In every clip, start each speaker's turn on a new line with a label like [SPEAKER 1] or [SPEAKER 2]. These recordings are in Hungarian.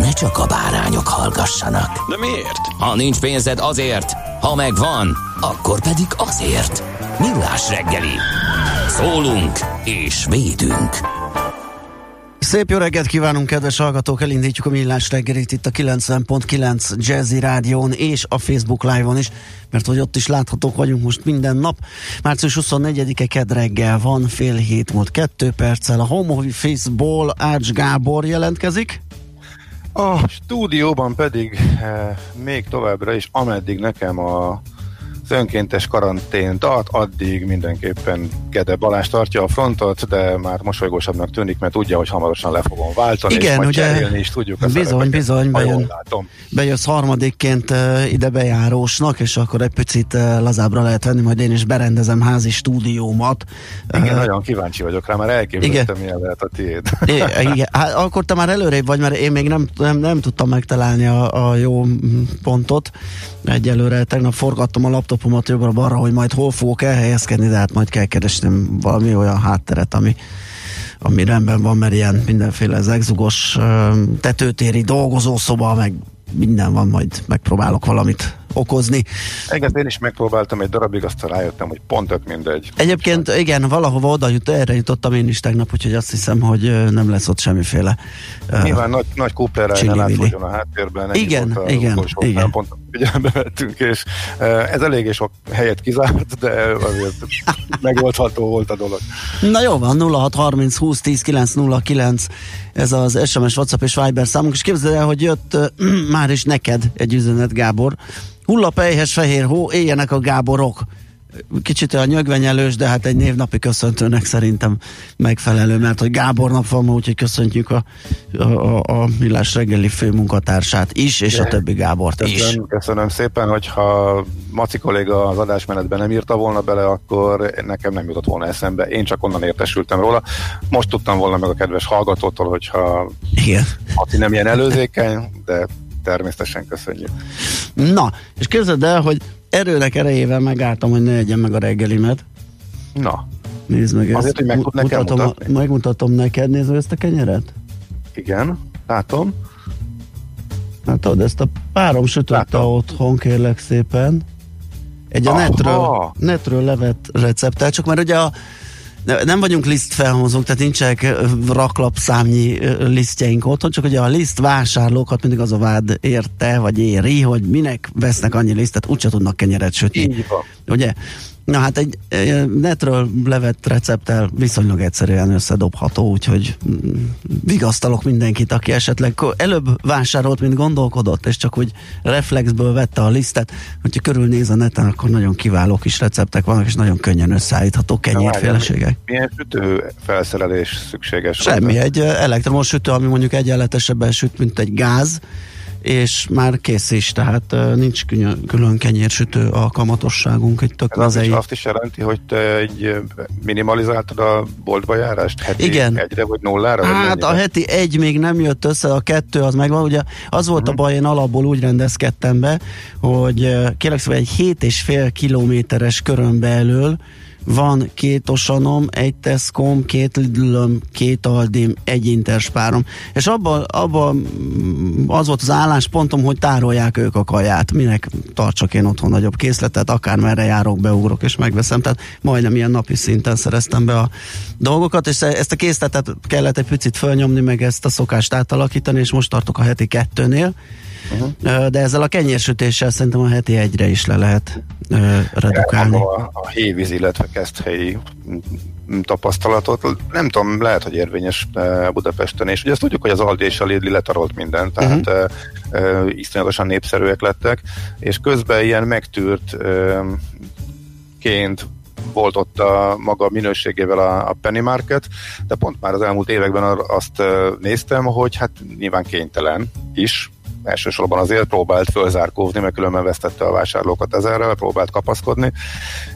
[SPEAKER 1] ne csak a bárányok hallgassanak.
[SPEAKER 2] De miért?
[SPEAKER 1] Ha nincs pénzed azért, ha megvan, akkor pedig azért. Millás reggeli. Szólunk és védünk.
[SPEAKER 3] Szép jó reggelt kívánunk, kedves hallgatók! Elindítjuk a millás reggelit itt a 90.9 Jazzy Rádión és a Facebook Live-on is, mert hogy ott is láthatók vagyunk most minden nap. Március 24-e kedd reggel van, fél hét múlt kettő perccel. A Home Office-ból Ács Gábor jelentkezik.
[SPEAKER 4] A stúdióban pedig eh, még továbbra is, ameddig nekem a az önkéntes karantén tart, addig mindenképpen Gede Balázs tartja a frontot, de már mosolygósabbnak tűnik, mert tudja, hogy hamarosan le fogom váltani,
[SPEAKER 3] Igen,
[SPEAKER 4] és majd
[SPEAKER 3] ugye,
[SPEAKER 4] is tudjuk a
[SPEAKER 3] Bizony,
[SPEAKER 4] szerepeket,
[SPEAKER 3] bizony, bejön, bejössz harmadikként ide bejárósnak, és akkor egy picit lazábbra lehet venni, majd én is berendezem házi stúdiómat.
[SPEAKER 4] Igen,
[SPEAKER 3] Uh,
[SPEAKER 4] nagyon kíváncsi vagyok rá, már elképzeltem, milyen lehet a tiéd.
[SPEAKER 3] Igen, hát akkor te már előrébb vagy, mert én még nem, nem, nem tudtam megtalálni a, a jó pontot. Egyelőre tegnap forgattam a laptopomat jobbra-balra, hogy majd hol fogok elhelyezkedni, de hát majd kell keresnem valami olyan hátteret, ami, ami rendben van, mert ilyen mindenféle ö, tetőtéri dolgozószoba, meg minden van, majd megpróbálok valamit okozni.
[SPEAKER 4] Egész én is megpróbáltam egy darabig, aztán rájöttem, hogy pont tök mindegy.
[SPEAKER 3] Egyébként igen, valahova oda jut, erre jutottam én is tegnap, úgyhogy azt hiszem, hogy nem lesz ott semmiféle
[SPEAKER 4] Nyilván nagy, nagy ne
[SPEAKER 3] Csili-vili.
[SPEAKER 4] látszódjon a háttérben.
[SPEAKER 3] Igen,
[SPEAKER 4] a
[SPEAKER 3] igen, igen.
[SPEAKER 4] szempontot figyelembe vettünk, és ez eléggé sok helyet kizárt, de azért megoldható volt a dolog.
[SPEAKER 3] Na jó van, 0630 20 10 909 ez az SMS, WhatsApp és Viber számunk, és képzeld el, hogy jött uh, már is neked egy üzenet, Gábor. Hullapelyhes fehér hó, éljenek a Gáborok. Kicsit olyan nyögvenyelős, de hát egy névnapi köszöntőnek szerintem megfelelő, mert hogy Gábor nap van ma, úgyhogy köszöntjük a, a, a, Millás reggeli főmunkatársát is, és a többi Gábort is.
[SPEAKER 4] Köszönöm, köszönöm szépen, hogyha Maci kolléga az adásmenetben nem írta volna bele, akkor nekem nem jutott volna eszembe. Én csak onnan értesültem róla. Most tudtam volna meg a kedves hallgatótól, hogyha
[SPEAKER 3] Igen.
[SPEAKER 4] Maci nem ilyen előzékeny, de természetesen köszönjük.
[SPEAKER 3] Na, és képzeld el, hogy erőnek erejével megálltam, hogy ne egyen meg a reggelimet.
[SPEAKER 4] Na,
[SPEAKER 3] Nézd meg ezt.
[SPEAKER 4] Azért, hogy meg- nekem
[SPEAKER 3] mutatom,
[SPEAKER 4] mutatni?
[SPEAKER 3] megmutatom neked, nézd meg ezt a kenyeret.
[SPEAKER 4] igen, látom.
[SPEAKER 3] Tudod, ezt a párom sütötte
[SPEAKER 4] Látom.
[SPEAKER 3] otthon, kérlek szépen. Egy a
[SPEAKER 4] Aha.
[SPEAKER 3] netről, netről levett recepttel, csak mert ugye a nem vagyunk liszt felhozók, tehát nincsenek raklapszámnyi lisztjeink otthon, csak ugye a liszt vásárlókat mindig az a vád érte, vagy éri, hogy minek vesznek annyi lisztet, úgyse tudnak kenyeret sütni.
[SPEAKER 4] Így van.
[SPEAKER 3] Ugye? Na hát egy netről levett recepttel viszonylag egyszerűen összedobható, úgyhogy mm, vigasztalok mindenkit, aki esetleg előbb vásárolt, mint gondolkodott, és csak úgy reflexből vette a lisztet, hogyha körülnéz a neten, akkor nagyon kiváló kis receptek vannak, és nagyon könnyen összeállítható kenyérféleségek.
[SPEAKER 4] Milyen sütő felszerelés szükséges?
[SPEAKER 3] Semmi, egy elektromos sütő, ami mondjuk egyenletesebben süt, mint egy gáz, és már kész is, tehát nincs külön, kenyérsütő alkalmatosságunk, egy tök
[SPEAKER 4] Ez azt is jelenti, hogy te egy minimalizáltad a boltba járást? Heti
[SPEAKER 3] Igen.
[SPEAKER 4] egyre vagy nullára? vagy
[SPEAKER 3] Hát a
[SPEAKER 4] mennyire?
[SPEAKER 3] heti egy még nem jött össze, a kettő az megvan. Ugye az volt
[SPEAKER 4] Mhm.
[SPEAKER 3] a baj, én alapból úgy rendezkedtem be, hogy kérlek szépen egy 7,5 kilométeres körön belül van két Osanom, egy Tescom, két Lidlöm, két Aldim, egy Interspárom. És abban abba az volt az álláspontom, hogy tárolják ők a kaját. Minek tartsak én otthon nagyobb készletet, akár merre járok, beugrok és megveszem. Tehát majdnem ilyen napi szinten szereztem be a dolgokat, és ezt a készletet kellett egy picit fölnyomni, meg ezt a szokást átalakítani, és most tartok a heti kettőnél. Uh-huh. De ezzel a kenyérsütéssel szerintem a heti egyre is le lehet uh, redukálni.
[SPEAKER 4] A, a hévíz, illetve keszthelyi tapasztalatot. Nem tudom, lehet, hogy érvényes Budapesten, és ugye azt tudjuk, hogy az Aldi és a Lidl letarolt mindent, tehát uh-huh. uh, uh, iszonyatosan népszerűek lettek, és közben ilyen megtűrt ként volt ott a maga minőségével a, a Penny Market, de pont már az elmúlt években azt néztem, hogy hát nyilván kénytelen is, elsősorban azért próbált fölzárkózni, mert különben vesztette a vásárlókat ezerrel, próbált kapaszkodni,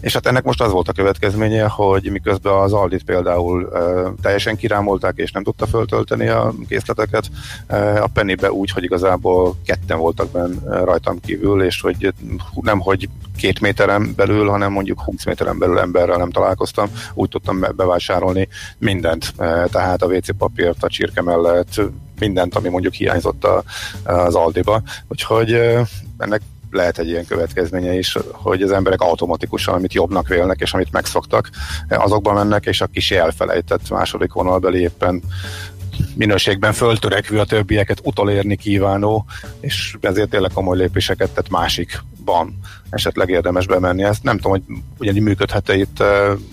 [SPEAKER 4] és hát ennek most az volt a következménye, hogy miközben az Aldit például e, teljesen kirámolták, és nem tudta föltölteni a készleteket, e, a Pennybe úgy, hogy igazából ketten voltak benne rajtam kívül, és hogy nem, hogy két méteren belül, hanem mondjuk 20 méteren belül emberrel nem találkoztam, úgy tudtam bevásárolni mindent, e, tehát a WC papírt, a csirke mellett, mindent, ami mondjuk hiányzott a, az Aldiba. Úgyhogy ennek lehet egy ilyen következménye is, hogy az emberek automatikusan, amit jobbnak vélnek, és amit megszoktak, azokba mennek, és a kis elfelejtett második vonalbeli éppen minőségben föltörekvő a többieket utolérni kívánó, és ezért tényleg komoly lépéseket tett másikban esetleg érdemes bemenni. Ezt nem tudom, hogy ugyanígy működhet-e itt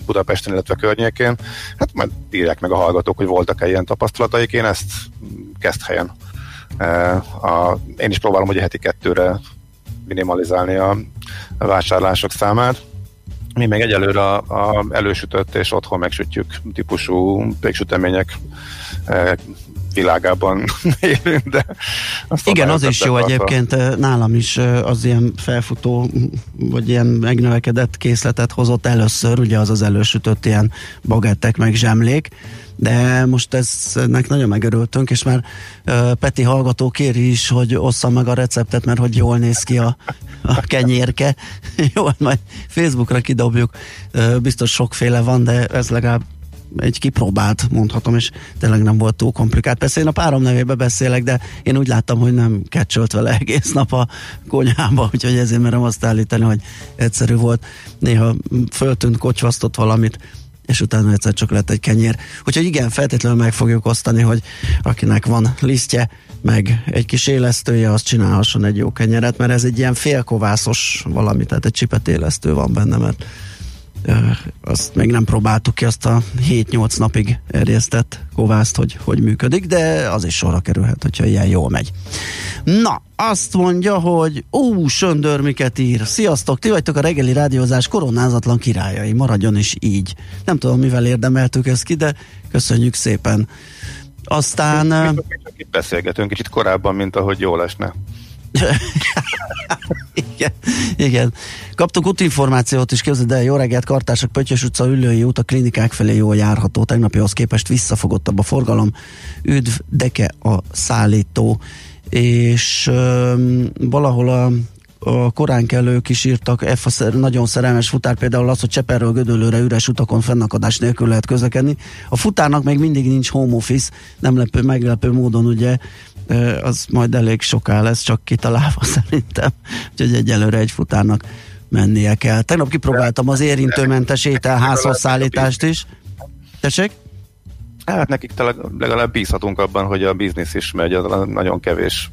[SPEAKER 4] Budapesten, illetve környékén. Hát majd írják meg a hallgatók, hogy voltak-e ilyen tapasztalataik. Én ezt kezd helyen. A, én is próbálom, hogy a heti kettőre minimalizálni a vásárlások számát. Mi még egyelőre a, a elősütött és otthon megsütjük típusú péksütemények világában élünk, de
[SPEAKER 3] azt Igen, az is jó egyébként, nálam is az ilyen felfutó, vagy ilyen megnövekedett készletet hozott először, ugye az az elősütött ilyen bagettek meg zsemlék, de most eznek nagyon megörültünk, és már Peti hallgató kéri is, hogy ossza meg a receptet, mert hogy jól néz ki a, a kenyérke. Jó, majd Facebookra kidobjuk, biztos sokféle van, de ez legalább egy kipróbált, mondhatom, és tényleg nem volt túl komplikált. Persze én a párom nevébe beszélek, de én úgy láttam, hogy nem kecsölt vele egész nap a konyhába, úgyhogy ezért merem azt állítani, hogy egyszerű volt. Néha föltűnt, kocsvasztott valamit, és utána egyszer csak lett egy kenyér. Úgyhogy igen, feltétlenül meg fogjuk osztani, hogy akinek van lisztje, meg egy kis élesztője, az csinálhasson egy jó kenyeret, mert ez egy ilyen félkovászos valami, tehát egy csipet élesztő van benne, mert azt még nem próbáltuk ki azt a 7-8 napig erjesztett kovászt, hogy hogy működik, de az is sorra kerülhet, hogyha ilyen jól megy. Na, azt mondja, hogy ú, Söndör miket ír. Sziasztok, ti vagytok a reggeli rádiózás koronázatlan királyai, maradjon is így. Nem tudom, mivel érdemeltük ezt ki, de köszönjük szépen. Aztán...
[SPEAKER 4] Itt beszélgetünk kicsit korábban, mint ahogy jól esne.
[SPEAKER 3] Igen, igen. Kaptunk útinformációt is, képzeld el, jó reggelt, Kartársak, Pöttyös utca, Ülői út, a klinikák felé jól járható. Tegnapihoz képest visszafogottabb a forgalom. Üdv, deke a szállító. És um, valahol a a korán kellők is írtak, F nagyon szerelmes futár, például az, hogy Cseperről Gödöllőre üres utakon fennakadás nélkül lehet közlekedni. A futárnak még mindig nincs home office, nem lepő, meglepő módon ugye az majd elég soká lesz, csak kitalálva szerintem. Úgyhogy egyelőre egy futárnak mennie kell. Tegnap kipróbáltam az érintőmentes ételházhoz szállítást is. Tessék?
[SPEAKER 4] Hát nekik legalább bízhatunk abban, hogy a biznisz is megy, az nagyon kevés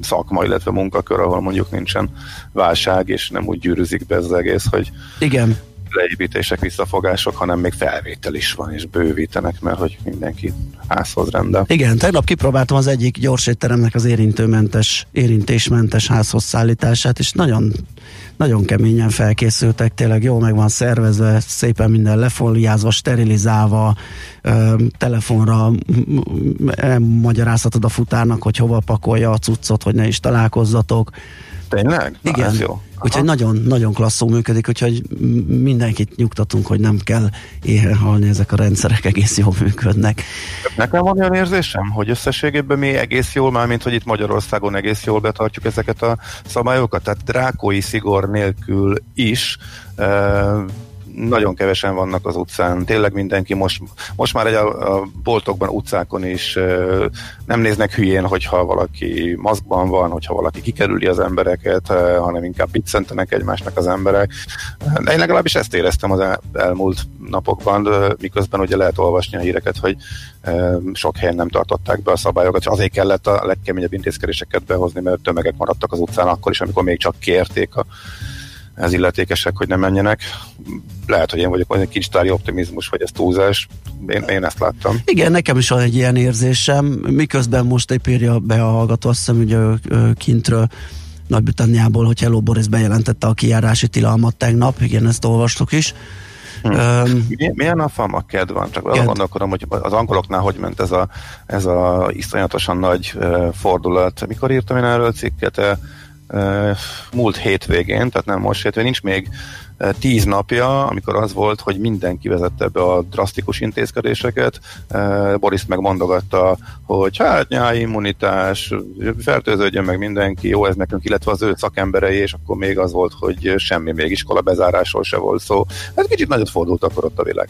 [SPEAKER 4] szakma, illetve munkakör, ahol mondjuk nincsen válság, és nem úgy gyűrűzik be ez az egész, hogy
[SPEAKER 3] Igen
[SPEAKER 4] leépítések, visszafogások, hanem még felvétel is van, és bővítenek, mert hogy mindenki házhoz rendel.
[SPEAKER 3] Igen, tegnap kipróbáltam az egyik gyors étteremnek az érintőmentes, érintésmentes házhoz szállítását, és nagyon nagyon keményen felkészültek, tényleg jól meg van szervezve, szépen minden lefoliázva, sterilizálva, telefonra magyarázhatod a futárnak, hogy hova pakolja a cuccot, hogy ne is találkozzatok.
[SPEAKER 4] Tényleg?
[SPEAKER 3] Igen. Na, ez jó. Úgyhogy nagyon, nagyon klasszul működik, úgyhogy mindenkit nyugtatunk, hogy nem kell éhen halni, ezek a rendszerek egész jól működnek.
[SPEAKER 4] Nekem van olyan érzésem, hogy összességében mi egész jól, már mint hogy itt Magyarországon egész jól betartjuk ezeket a szabályokat, tehát drákói szigor nélkül is nagyon kevesen vannak az utcán, tényleg mindenki most, most már egy a, a boltokban, utcákon is nem néznek hülyén, hogyha valaki maszkban van, hogyha valaki kikerüli az embereket, hanem inkább biccentenek egymásnak az emberek. De én legalábbis ezt éreztem az el, elmúlt napokban, miközben ugye lehet olvasni a híreket, hogy sok helyen nem tartották be a szabályokat, és azért kellett a legkeményebb intézkedéseket behozni, mert tömegek maradtak az utcán akkor is, amikor még csak kérték a az illetékesek, hogy nem menjenek. Lehet, hogy én vagyok egy kincstári optimizmus, vagy ez túlzás. Én, én ezt láttam.
[SPEAKER 3] Igen, nekem is van egy ilyen érzésem, miközben most épp írja be a hallgató, azt hiszem, hogy kintről Nagy-Britanniából, hogy Hello Boris bejelentette a kijárási tilalmat tegnap, igen, ezt olvastuk is.
[SPEAKER 4] Hmm. Um, milyen a fama kedv van? Csak arra gondolkodom, hogy az angoloknál hogy ment ez a, ez a iszonyatosan nagy uh, fordulat. Mikor írtam én erről cikket? Múlt hétvégén, tehát nem most hétvégén, nincs még tíz napja, amikor az volt, hogy mindenki vezette be a drasztikus intézkedéseket. Boris megmondogatta, hogy hát nyári immunitás, fertőződjön meg mindenki, jó ez nekünk, illetve az ő szakemberei, és akkor még az volt, hogy semmi még iskola bezárásról se volt szó. Hát kicsit nagyot fordult akkor ott a világ.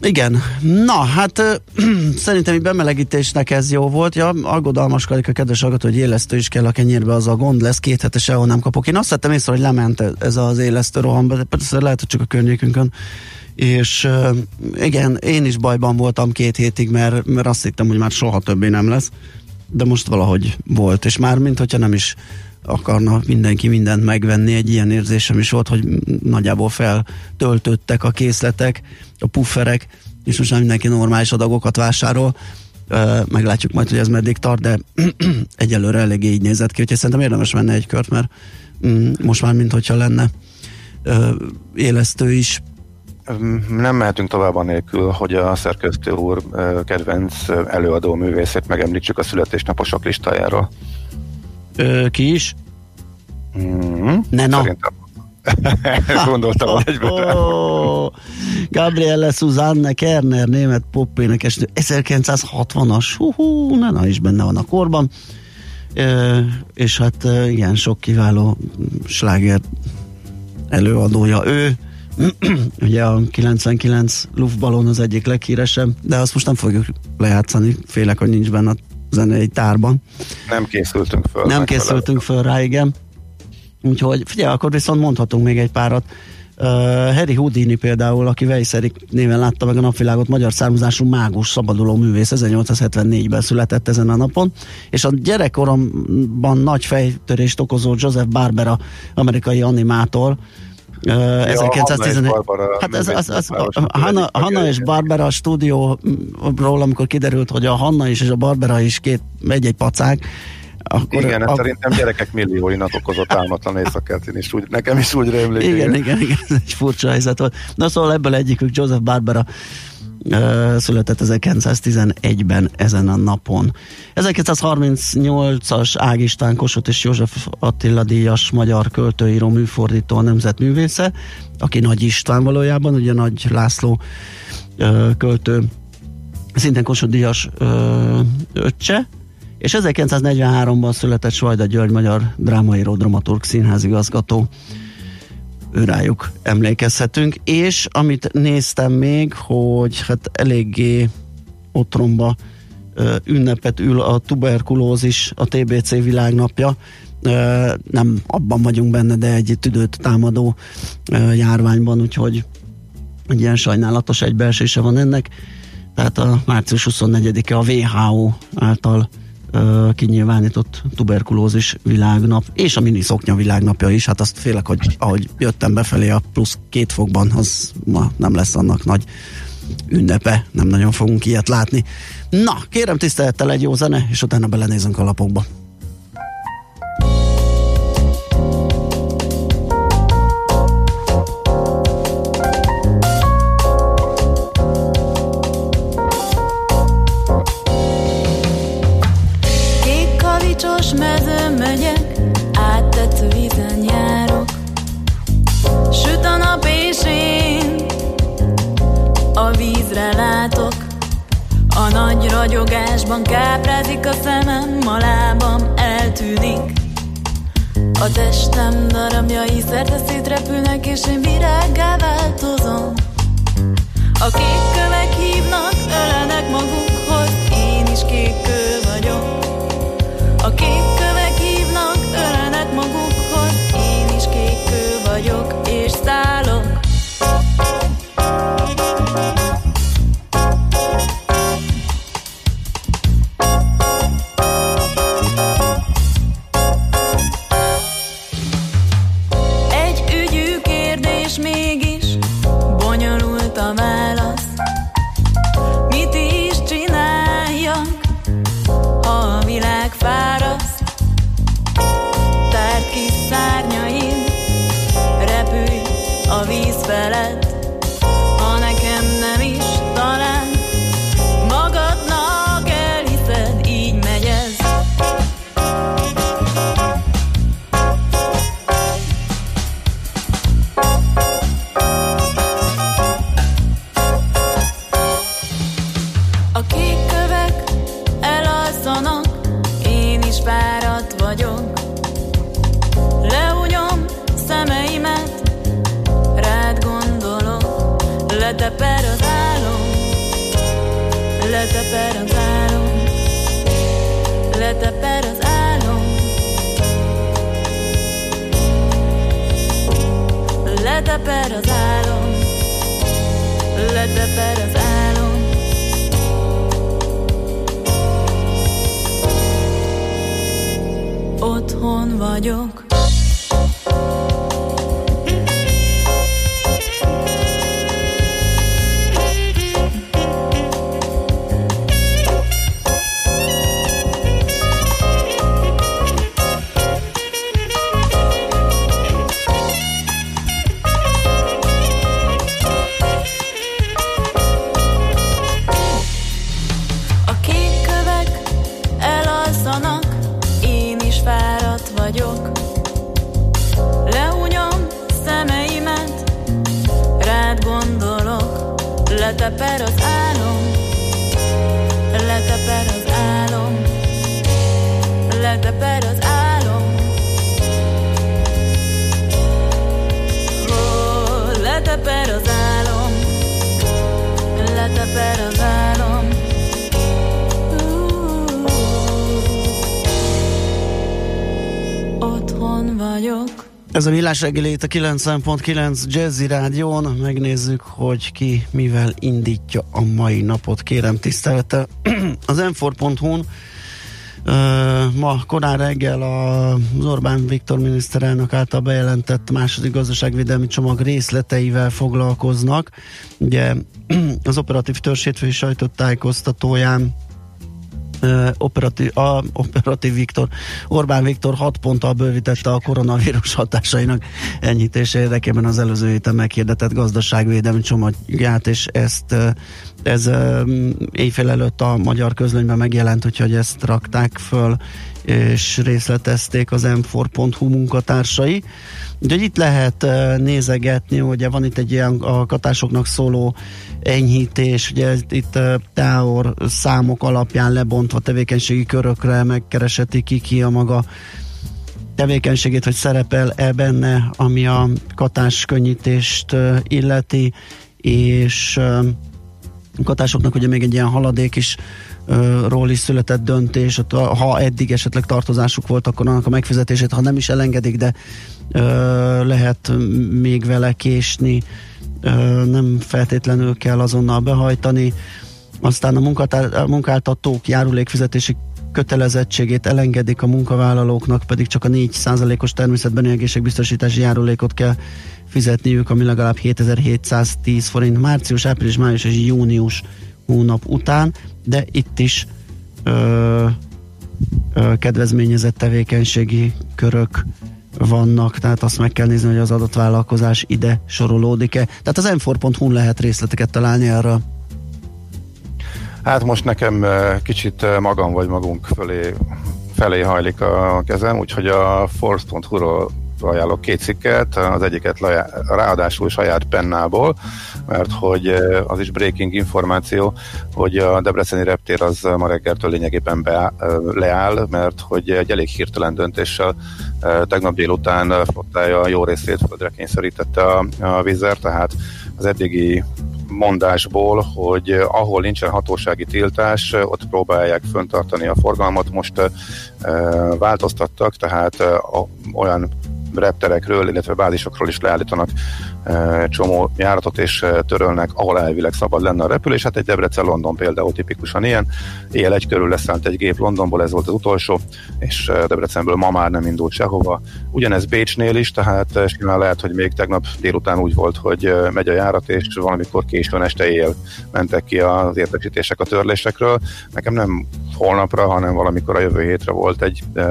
[SPEAKER 3] Igen. Na, hát ö, szerintem egy bemelegítésnek ez jó volt. Ja, aggodalmaskodik a kedves hallgató, hogy élesztő is kell a kenyérbe, az a gond lesz, két hete sehol nem kapok. Én azt vettem észre, hogy lement ez az élesztő rohamba, de persze lehet, hogy csak a környékünkön. És ö, igen, én is bajban voltam két hétig, mert, mert azt hittem, hogy már soha többé nem lesz. De most valahogy volt, és már mint hogyha nem is akarna mindenki mindent megvenni. Egy ilyen érzésem is volt, hogy nagyjából feltöltöttek a készletek, a pufferek, és most már mindenki normális adagokat vásárol. Meglátjuk majd, hogy ez meddig tart, de egyelőre eléggé így nézett ki, úgyhogy szerintem érdemes menni egy kört, mert mm, most már mint hogyha lenne élesztő is.
[SPEAKER 4] Nem mehetünk tovább a nélkül, hogy a szerkesztő úr kedvenc előadó művészét megemlítsük a születésnaposok listájáról.
[SPEAKER 3] Ö, ki is?
[SPEAKER 4] Mm-hmm.
[SPEAKER 3] Ne, na.
[SPEAKER 4] Szerintem gondoltam, hogy egyben
[SPEAKER 3] oh, Gabriele Susanne Kerner, német popénekes, 1960-as, hú, hú, ne, na is benne van a korban. Ö, és hát igen, sok kiváló sláger előadója ő. Ugye a 99 Luftballon az egyik leghíresebb, de azt most nem fogjuk lejátszani, félek, hogy nincs benne a zenei tárban.
[SPEAKER 4] Nem készültünk föl.
[SPEAKER 3] Nem készültünk föl rá, igen. Úgyhogy figyelj, akkor viszont mondhatunk még egy párat. Uh, Harry Houdini például, aki Vejszerik néven látta meg a napvilágot, magyar származású mágus szabaduló művész, 1874-ben született ezen a napon, és a gyerekkoromban nagy fejtörést okozó Joseph Barbera, amerikai animátor, ja, 1911. Hát ez, az, az, a Hanna, Hanna és Barbara a stúdióról, amikor kiderült, hogy a Hanna is és a Barbara is két, egy-egy pacák,
[SPEAKER 4] akkor igen, a... szerintem gyerekek millióinak okozott álmatlan éjszakát, én is úgy, nekem is úgy rémlik.
[SPEAKER 3] Igen, igen, igen, ez egy furcsa helyzet volt. Na szóval ebből egyikük Joseph Barbara született 1911-ben ezen a napon. 1938-as Ág István Kossuth és József Attila díjas magyar költőíró műfordító a nemzetművésze, aki Nagy István valójában, ugye Nagy László költő szintén Kossuth díjas öccse, és 1943-ban született Svajda György magyar drámaíró, dramaturg, színházigazgató őrájuk emlékezhetünk, és amit néztem még, hogy hát eléggé otromba ünnepet ül a tuberkulózis, a TBC világnapja, nem abban vagyunk benne, de egy tüdőt támadó járványban, úgyhogy egy ilyen sajnálatos egybeesése van ennek. Tehát a március 24-e a WHO által kinyilvánított tuberkulózis világnap, és a mini szoknya világnapja is, hát azt félek, hogy ahogy jöttem befelé a plusz két fokban, az ma nem lesz annak nagy ünnepe, nem nagyon fogunk ilyet látni. Na, kérem tisztelettel egy jó zene, és utána belenézünk a lapokba.
[SPEAKER 5] Ragyogásban káprázik a szemem, a lábam eltűnik. A testem darabjai szerte szétrepülnek, és én virággá változom. A kék kövek hívnak, ölenek magukhoz, a
[SPEAKER 3] villás reggeli itt a 90.9 Jazzy Rádión. Megnézzük, hogy ki mivel indítja a mai napot. Kérem tisztelettel. az m4.hu-n Uh, ma korán reggel az Orbán Viktor miniszterelnök által bejelentett második gazdaságvédelmi csomag részleteivel foglalkoznak. Ugye az operatív törzsétfői sajtótájékoztatóján Operatív, a, operatív Viktor, Orbán Viktor 6 ponttal bővítette a koronavírus hatásainak enyhítése érdekében. Az előző héten meghirdetett gazdaságvédelmi csomagját, és ezt uh, ez éjfél előtt a magyar közlönyben megjelent, úgyhogy ezt rakták föl és részletezték az m4.hu munkatársai. Úgyhogy itt lehet uh, nézegetni, ugye van itt egy ilyen a katásoknak szóló enyhítés, ugye itt uh, táor számok alapján lebontva tevékenységi körökre megkereseti ki ki a maga tevékenységét, hogy szerepel-e benne, ami a katás könnyítést uh, illeti, és katásoknak ugye még egy ilyen haladék is ról is született döntés, ha eddig esetleg tartozásuk volt, akkor annak a megfizetését, ha nem is elengedik, de ö, lehet még vele késni, ö, nem feltétlenül kell azonnal behajtani. Aztán a, munkatár, a munkáltatók járulékfizetési kötelezettségét elengedik a munkavállalóknak, pedig csak a 4%-os természetbeni egészségbiztosítási járulékot kell fizetniük, ami legalább 7710 forint március, április, május és június hónap után, de itt is ö, ö, kedvezményezett tevékenységi körök vannak, tehát azt meg kell nézni, hogy az adott vállalkozás ide sorolódik-e. Tehát az m lehet részleteket találni erről.
[SPEAKER 4] Hát most nekem kicsit magam vagy magunk fölé, felé hajlik a kezem, úgyhogy a force.hu-ról ajánlok két cikket, az egyiket ráadásul saját pennából, mert hogy az is breaking információ, hogy a Debreceni reptér az ma reggeltől lényegében be, leáll, mert hogy egy elég hirtelen döntéssel tegnap délután flottája jó részét földre kényszerítette a, a vízer, tehát az eddigi mondásból, hogy ahol nincsen hatósági tiltás, ott próbálják föntartani a forgalmat. Most változtattak, tehát olyan repterekről, illetve bázisokról is leállítanak csomó járatot és törölnek, ahol elvileg szabad lenne a repülés. Hát egy Debrecen-London például tipikusan ilyen. Éjjel egy körül leszállt egy gép Londonból, ez volt az utolsó, és Debrecenből ma már nem indult sehova. Ugyanez Bécsnél is, tehát simán lehet, hogy még tegnap délután úgy volt, hogy megy a járat, és valamikor későn este éjjel mentek ki az értesítések a törlésekről. Nekem nem holnapra, hanem valamikor a jövő hétre volt egy e,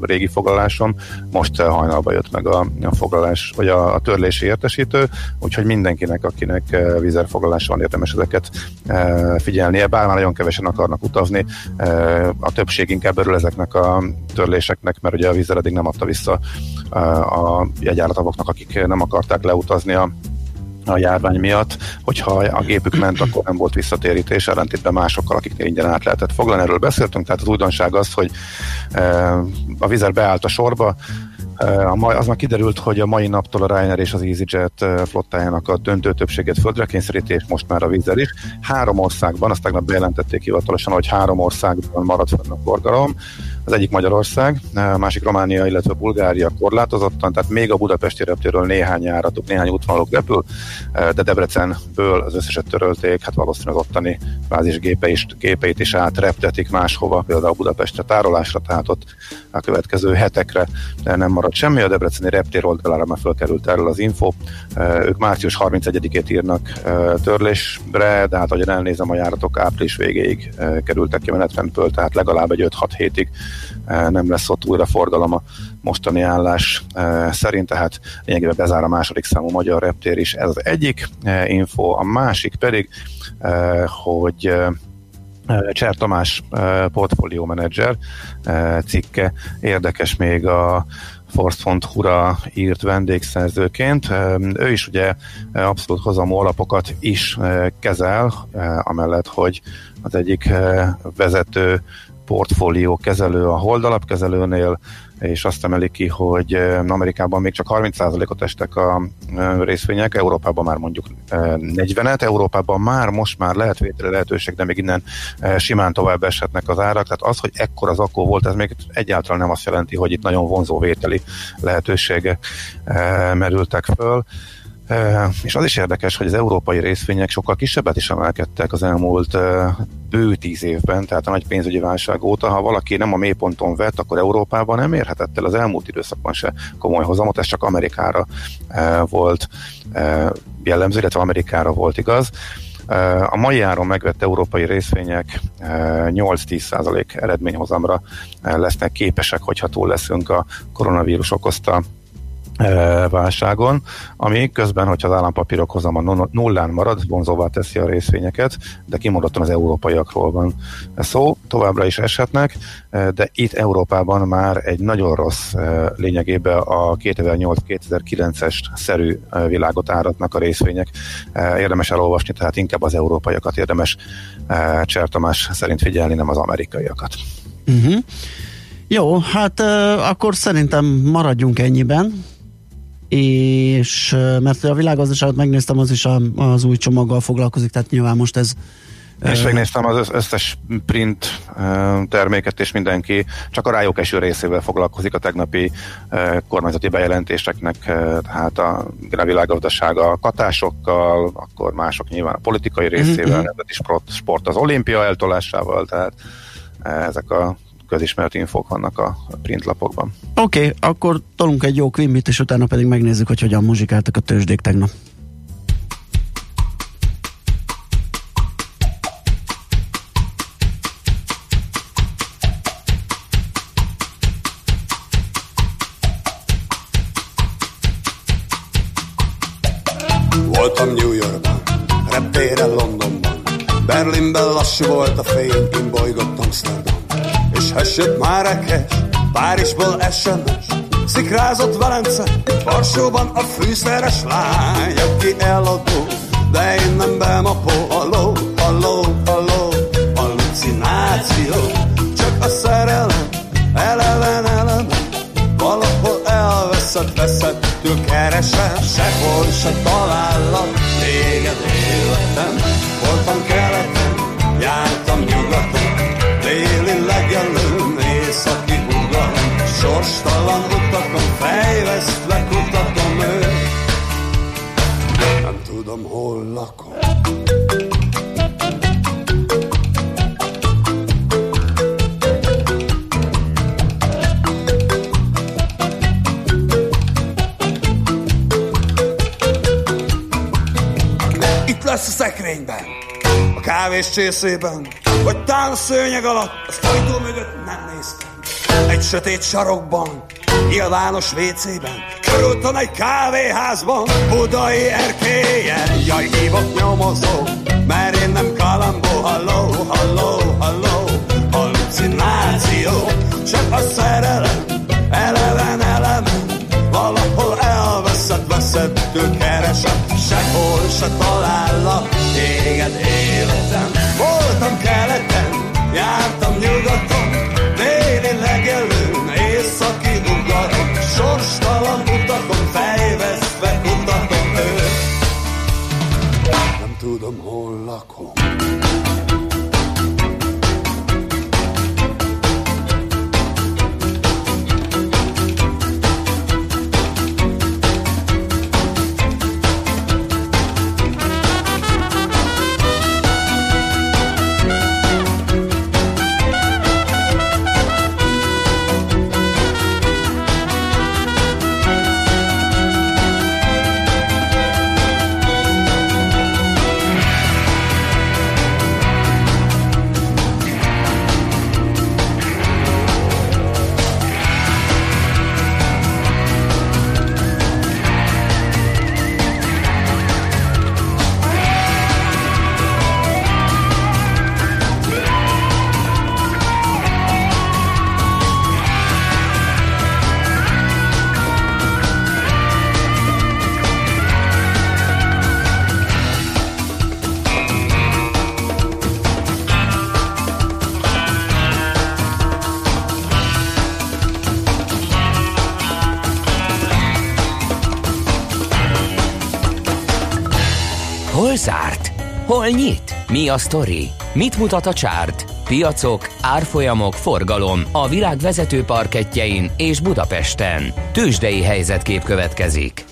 [SPEAKER 4] régi foglalásom. Most hajnalba jött meg a, a foglalás, vagy a, a törlési értesítő, úgyhogy mindenkinek, akinek e, vízerfoglalás van, érdemes ezeket e, figyelnie, bár már nagyon kevesen akarnak utazni, e, a többség inkább örül ezeknek a törléseknek, mert ugye a vízer eddig nem adta vissza a, jegyáratavoknak, akik nem akarták leutazni a a járvány miatt, hogyha a gépük ment, akkor nem volt visszatérítés, ellentétben másokkal, akiknél ingyen át lehetett foglalni. Erről beszéltünk, tehát az újdonság az, hogy a vizer beállt a sorba, az már kiderült, hogy a mai naptól a Ryanair és az EasyJet flottájának a döntő többséget földre kényszeríti, és most már a vízer is. Három országban, azt tegnap bejelentették hivatalosan, hogy három országban maradt fenn a forgalom az egyik Magyarország, a másik Románia, illetve Bulgária korlátozottan, tehát még a budapesti reptéről néhány járatok, néhány útvonalok repül, de Debrecenből az összeset törölték, hát valószínűleg az ottani bázis is, gépeit is átreptetik máshova, például Budapestre tárolásra, tehát ott a következő hetekre nem marad semmi. A Debreceni reptér oldalára már felkerült erről az info. Ők március 31-ét írnak törlésre, de hát ahogy elnézem, a járatok április végéig kerültek ki menetrendből, tehát legalább egy 5-6 hétig nem lesz ott újra forgalom a mostani állás szerint, tehát lényegében bezár a második számú magyar reptér is. Ez az egyik info, a másik pedig, hogy Cser Tamás portfólió menedzser cikke érdekes még a Force.hu-ra írt vendégszerzőként. Ő is ugye abszolút hozamú alapokat is kezel, amellett, hogy az egyik vezető portfólió kezelő a holdalapkezelőnél, és azt emeli ki, hogy Amerikában még csak 30%-ot estek a részvények, Európában már mondjuk 40-et, Európában már most már lehet vételi lehetőség, de még innen simán tovább eshetnek az árak, tehát az, hogy ekkor az akkor volt, ez még egyáltalán nem azt jelenti, hogy itt nagyon vonzó vételi lehetőségek merültek föl. És az is érdekes, hogy az európai részvények sokkal kisebbet is emelkedtek az elmúlt bő tíz évben, tehát a nagy pénzügyi válság óta. Ha valaki nem a mélyponton vett, akkor Európában nem érhetett el az elmúlt időszakban se komoly hozamot, ez csak Amerikára volt jellemző, illetve Amerikára volt igaz. A mai áron megvett európai részvények 8-10% eredményhozamra lesznek képesek, hogyha túl leszünk a koronavírus okozta válságon, ami közben, hogyha az állampapírok hozama nullán marad, vonzóvá teszi a részvényeket, de kimondottan az európaiakról van szó, továbbra is eshetnek, de itt Európában már egy nagyon rossz lényegében a 2008-2009-es szerű világot áratnak a részvények. Érdemes elolvasni, tehát inkább az európaiakat érdemes Csertomás szerint figyelni, nem az amerikaiakat.
[SPEAKER 3] Uh-huh. Jó, hát uh, akkor szerintem maradjunk ennyiben és mert a világgazdaságot megnéztem, az is a, az új csomaggal foglalkozik, tehát nyilván most ez
[SPEAKER 4] és megnéztem az összes print terméket, és mindenki csak a rájuk eső részével foglalkozik a tegnapi kormányzati bejelentéseknek, tehát a, a világgazdaság a katásokkal, akkor mások nyilván a politikai részével, mm-hmm. nemzeti sport, sport az olimpia eltolásával, tehát ezek a közismert infók vannak a printlapokban.
[SPEAKER 3] Oké, okay, akkor tolunk egy jó kvimbit, és utána pedig megnézzük, hogy hogyan muzsikáltak a tőzsdék tegnap.
[SPEAKER 6] Voltam New Yorkban, reptéren Londonban, Berlinben lassú volt a fény, én bolygott Amsterdam. Hessett Márekes, Párizsból SMS, Szikrázott Velence, Varsóban a fűszeres lány, aki eladó, de én nem bemapó, halló, halló, halló, hallucináció, csak a szerelem, eleven, eleven, valahol elveszett, veszettől keresem, sehol se talállak, téged életem, voltam tudom, hol lakom. Itt lesz a szekrényben, a kávés csészében, vagy tán a szőnyeg alatt, az ajtó mögött nem néztem. Egy sötét sarokban, nyilvános WC-ben, körültan egy kávéházban, budai erkélyen, jaj, hívok nyomozó, mert én nem kalambó, halló, halló, halló, hallucináció, csak a szerelem, eleven, eleven, valahol elveszett, veszettől keresem, sehol se talállak, téged életem. Voltam keleten, jártam nyugaton, Nem tudom, hol lakom.
[SPEAKER 1] Hol nyit? Mi a sztori? Mit mutat a csárt? Piacok, árfolyamok, forgalom a világ vezető parketjein és Budapesten. Tősdei helyzetkép következik.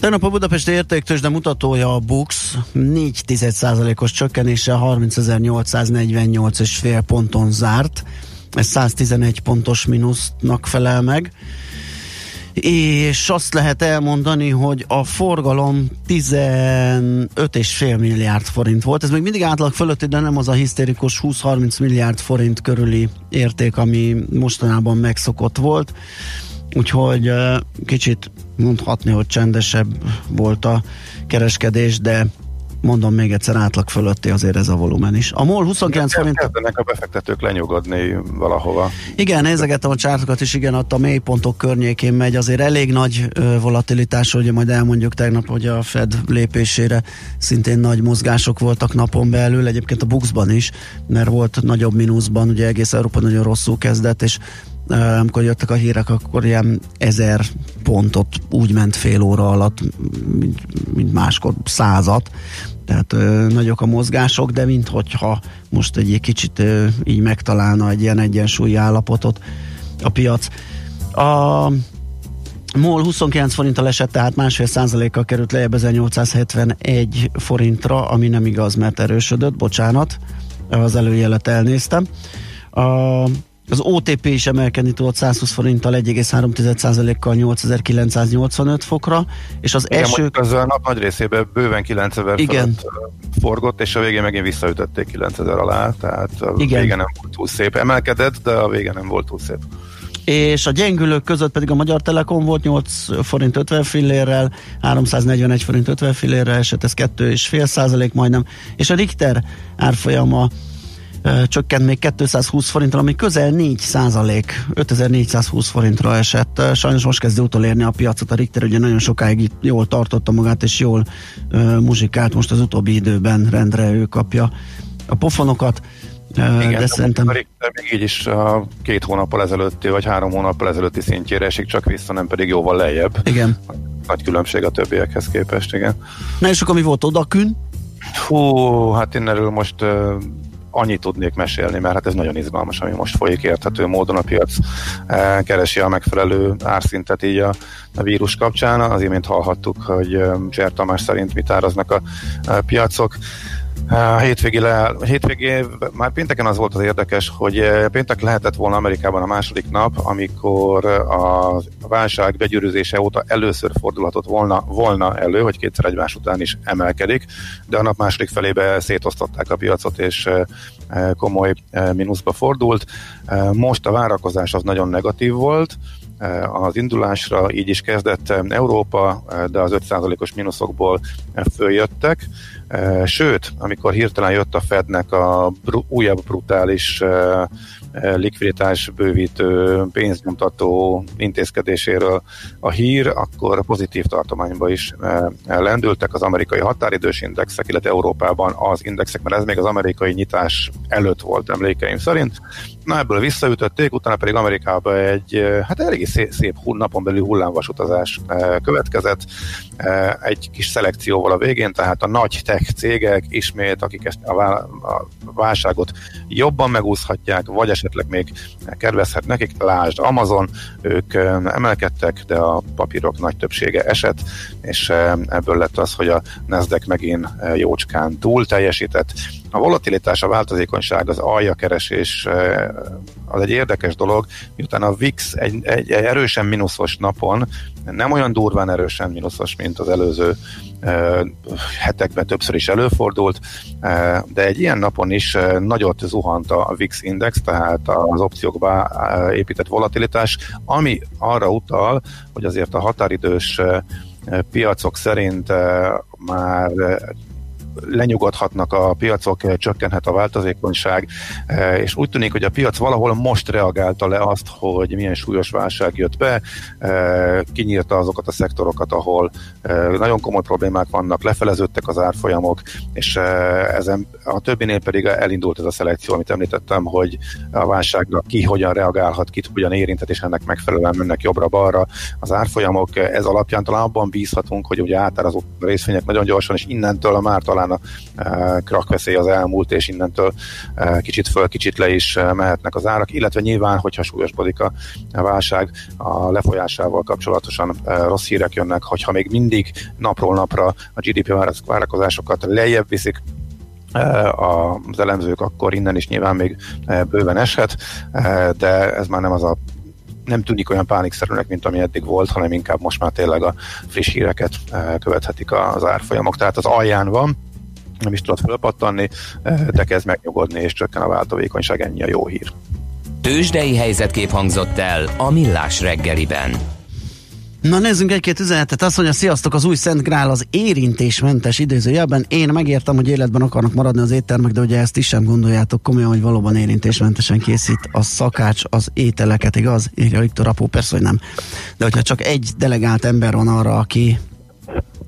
[SPEAKER 3] Tegnap a Budapesti értéktősde mutatója a BUX 4 os csökkenéssel 30.848,5 ponton zárt. Ez 111 pontos mínusznak felel meg. És azt lehet elmondani, hogy a forgalom 15,5 milliárd forint volt. Ez még mindig átlag fölötti, de nem az a hisztérikus 20-30 milliárd forint körüli érték, ami mostanában megszokott volt. Úgyhogy kicsit mondhatni, hogy csendesebb volt a kereskedés, de mondom még egyszer átlag fölötti azért ez a volumen is. A MOL 29 forint...
[SPEAKER 4] Kezdenek a befektetők lenyugodni valahova.
[SPEAKER 3] Igen, nézegettem a csártokat is, igen, ott a mélypontok környékén megy, azért elég nagy volatilitás, ugye majd elmondjuk tegnap, hogy a Fed lépésére szintén nagy mozgások voltak napon belül, egyébként a Buxban is, mert volt nagyobb mínuszban, ugye egész Európa nagyon rosszul kezdett, és amikor jöttek a hírek, akkor ilyen ezer pontot úgy ment fél óra alatt, mint, mint máskor százat. Tehát ö, nagyok a mozgások, de minthogyha most egy kicsit ö, így megtalálna egy ilyen egyensúlyi állapotot a piac. A MOL 29 forinttal esett, tehát másfél százalékkal került lejjebb 1871 forintra, ami nem igaz, mert erősödött, bocsánat, az előjelet elnéztem. A az OTP is emelkedni tudott 120 forinttal 1,3%-kal 8985 fokra, és az
[SPEAKER 4] Igen,
[SPEAKER 3] első...
[SPEAKER 4] az a nap nagy részében bőven 9000
[SPEAKER 3] Igen.
[SPEAKER 4] forgott, és a végén megint visszaütötték 9000 alá, tehát a
[SPEAKER 3] Igen.
[SPEAKER 4] vége nem volt túl szép. Emelkedett, de a vége nem volt túl szép.
[SPEAKER 3] és a gyengülők között pedig a Magyar Telekom volt 8 forint 50 fillérrel, 341 forint 50 fillérrel esett, ez 2,5 százalék majdnem, és a Richter árfolyama csökkent még 220 forintra, ami közel 4 százalék, 5420 forintra esett. Sajnos most kezdő utolérni a piacot, a Richter ugye nagyon sokáig itt jól tartotta magát, és jól uh, muzsikált, most az utóbbi időben rendre ő kapja a pofonokat.
[SPEAKER 4] Igen,
[SPEAKER 3] de szerintem...
[SPEAKER 4] A Richter még így is a két hónappal ezelőtti, vagy három hónappal ezelőtti szintjére esik csak vissza, nem pedig jóval lejjebb.
[SPEAKER 3] Igen.
[SPEAKER 4] Nagy különbség a többiekhez képest, igen.
[SPEAKER 3] Na és akkor mi volt odakün?
[SPEAKER 4] Hú, hát én erről most uh, annyit tudnék mesélni, mert hát ez nagyon izgalmas, ami most folyik érthető módon a piac uh, keresi a megfelelő árszintet így a, a vírus kapcsán. Az imént hallhattuk, hogy uh, Zser Tamás szerint mit áraznak a piacok. A hétvégi, le, hétvégi, már pénteken az volt az érdekes, hogy péntek lehetett volna Amerikában a második nap, amikor a válság begyűrűzése óta először fordulhatott volna, volna elő, hogy kétszer egymás után is emelkedik, de a nap második felébe szétosztották a piacot, és komoly mínuszba fordult. Most a várakozás az nagyon negatív volt, az indulásra, így is kezdett Európa, de az 5%-os mínuszokból följöttek. Sőt, amikor hirtelen jött a Fednek a újabb brutális likviditás bővítő, pénznyomtató intézkedéséről a hír, akkor pozitív tartományba is lendültek az amerikai határidős indexek, illetve Európában az indexek, mert ez még az amerikai nyitás előtt volt emlékeim szerint. Na ebből visszaütötték, utána pedig Amerikában egy hát eléggé szép, szép napon belül hullámvasutazás következett, egy kis szelekcióval a végén, tehát a nagy tech cégek ismét, akik ezt a, válságot jobban megúszhatják, vagy esetleg még kedvezhet nekik, lásd Amazon, ők emelkedtek, de a papírok nagy többsége esett, és ebből lett az, hogy a Nasdaq megint jócskán túl teljesített. A volatilitás, a változékonyság, az alja keresés az egy érdekes dolog, miután a VIX egy, egy, egy erősen mínuszos napon, nem olyan durván erősen mínuszos, mint az előző hetekben többször is előfordult, de egy ilyen napon is nagyot zuhant a VIX index, tehát az opciókba épített volatilitás, ami arra utal, hogy azért a határidős piacok szerint már lenyugodhatnak a piacok, csökkenhet a változékonyság, és úgy tűnik, hogy a piac valahol most reagálta le azt, hogy milyen súlyos válság jött be, kinyírta azokat a szektorokat, ahol nagyon komoly problémák vannak, lefeleződtek az árfolyamok, és ezen a többinél pedig elindult ez a szelekció, amit említettem, hogy a válságra ki hogyan reagálhat, kit hogyan érintett, és ennek megfelelően mennek jobbra-balra az árfolyamok. Ez alapján talán abban bízhatunk, hogy ugye átárazó részvények nagyon gyorsan, és innentől már talán talán a e, krak az elmúlt, és innentől e, kicsit föl, kicsit le is e, mehetnek az árak, illetve nyilván, hogyha súlyosbodik a válság, a lefolyásával kapcsolatosan rossz hírek jönnek, hogyha még mindig napról napra a GDP várakozásokat lejjebb viszik, az elemzők, akkor innen is nyilván még bőven eshet, de ez már nem az a nem tűnik olyan pánikszerűnek, mint ami eddig volt, hanem inkább most már tényleg a friss híreket követhetik az árfolyamok. Tehát az alján van, nem is tudod fölpattanni, eh, de kezd megnyugodni, és csökken a váltóvékonyság, ennyi a jó hír.
[SPEAKER 1] Tőzsdei helyzetkép hangzott el a Millás reggeliben.
[SPEAKER 3] Na nézzünk egy-két üzenetet. Azt mondja, sziasztok, az új Szent Grál az érintésmentes idézőjelben. Én megértem, hogy életben akarnak maradni az éttermek, de ugye ezt is sem gondoljátok komolyan, hogy valóban érintésmentesen készít a szakács az ételeket, igaz? Írja Viktor Apó, persze, hogy nem. De hogyha csak egy delegált ember van arra, aki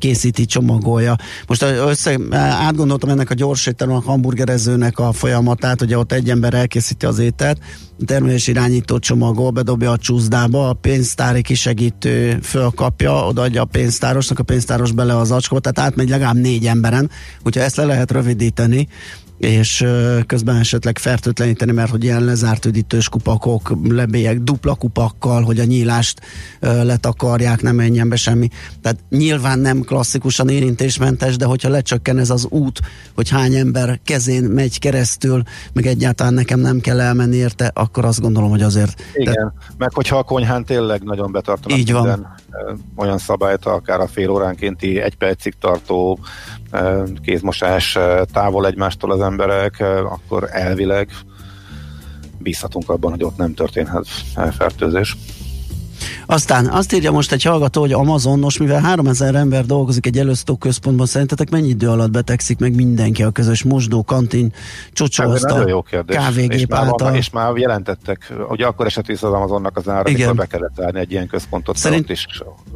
[SPEAKER 3] készíti, csomagolja. Most össze, átgondoltam ennek a gyors a hamburgerezőnek a folyamatát, hogy ott egy ember elkészíti az ételt, termelés irányító csomagol, bedobja a csúszdába, a pénztári kisegítő fölkapja, odaadja a pénztárosnak, a pénztáros bele az acskóba, tehát átmegy legalább négy emberen, hogyha ezt le lehet rövidíteni, és közben esetleg fertőtleníteni, mert hogy ilyen lezárt üdítős kupakok, lebélyek dupla kupakkal, hogy a nyílást letakarják, nem menjen be semmi. Tehát nyilván nem klasszikusan érintésmentes, de hogyha lecsökken ez az út, hogy hány ember kezén megy keresztül, meg egyáltalán nekem nem kell elmenni érte, akkor azt gondolom, hogy azért...
[SPEAKER 4] Igen, de... meg hogyha a konyhán tényleg nagyon betartanak Így van. minden olyan szabályt, akár a fél óránkénti egy percig tartó kézmosás távol egymástól az emberek, akkor elvileg bízhatunk abban, hogy ott nem történhet fertőzés.
[SPEAKER 3] Aztán azt írja most egy hallgató, hogy Amazon, most mivel 3000 ember dolgozik egy elősztó központban, szerintetek mennyi idő alatt betegszik meg mindenki a közös mosdó, kantin, csocsóasztal, kávégép
[SPEAKER 4] és már,
[SPEAKER 3] által?
[SPEAKER 4] és már jelentettek, ugye akkor esett vissza az Amazonnak az ára, amikor be kellett zárni egy ilyen központot,
[SPEAKER 3] Szerint-
[SPEAKER 4] is,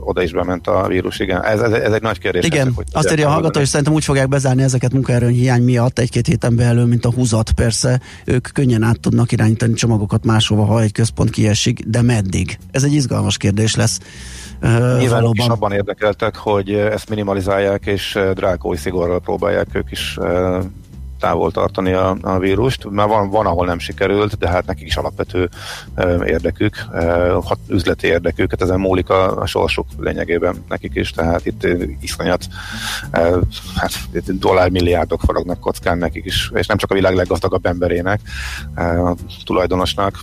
[SPEAKER 4] oda is bement a vírus, igen. Ez, ez, ez egy nagy kérdés.
[SPEAKER 3] Igen,
[SPEAKER 4] ezek, hogy
[SPEAKER 3] azt írja a hallgató, hogy szerintem úgy fogják bezárni ezeket munkaerő hiány miatt egy-két héten belül, mint a húzat. Persze ők könnyen át tudnak irányítani csomagokat máshova, ha egy központ kiesik, de meddig? Ez egy izgalmas kérdés lesz.
[SPEAKER 4] Nyilván ők is
[SPEAKER 3] valóban.
[SPEAKER 4] abban érdekeltek, hogy ezt minimalizálják, és drákói szigorral próbálják ők is távol tartani a, a vírust. Már van, van, ahol nem sikerült, de hát nekik is alapvető eh, érdekük, hat, üzleti érdekük, hát ezen múlik a, a sorsuk lényegében nekik is, tehát itt iszonyat eh, hát, itt dollármilliárdok forognak kockán nekik is, és nem csak a világ leggazdagabb emberének, a tulajdonosnak,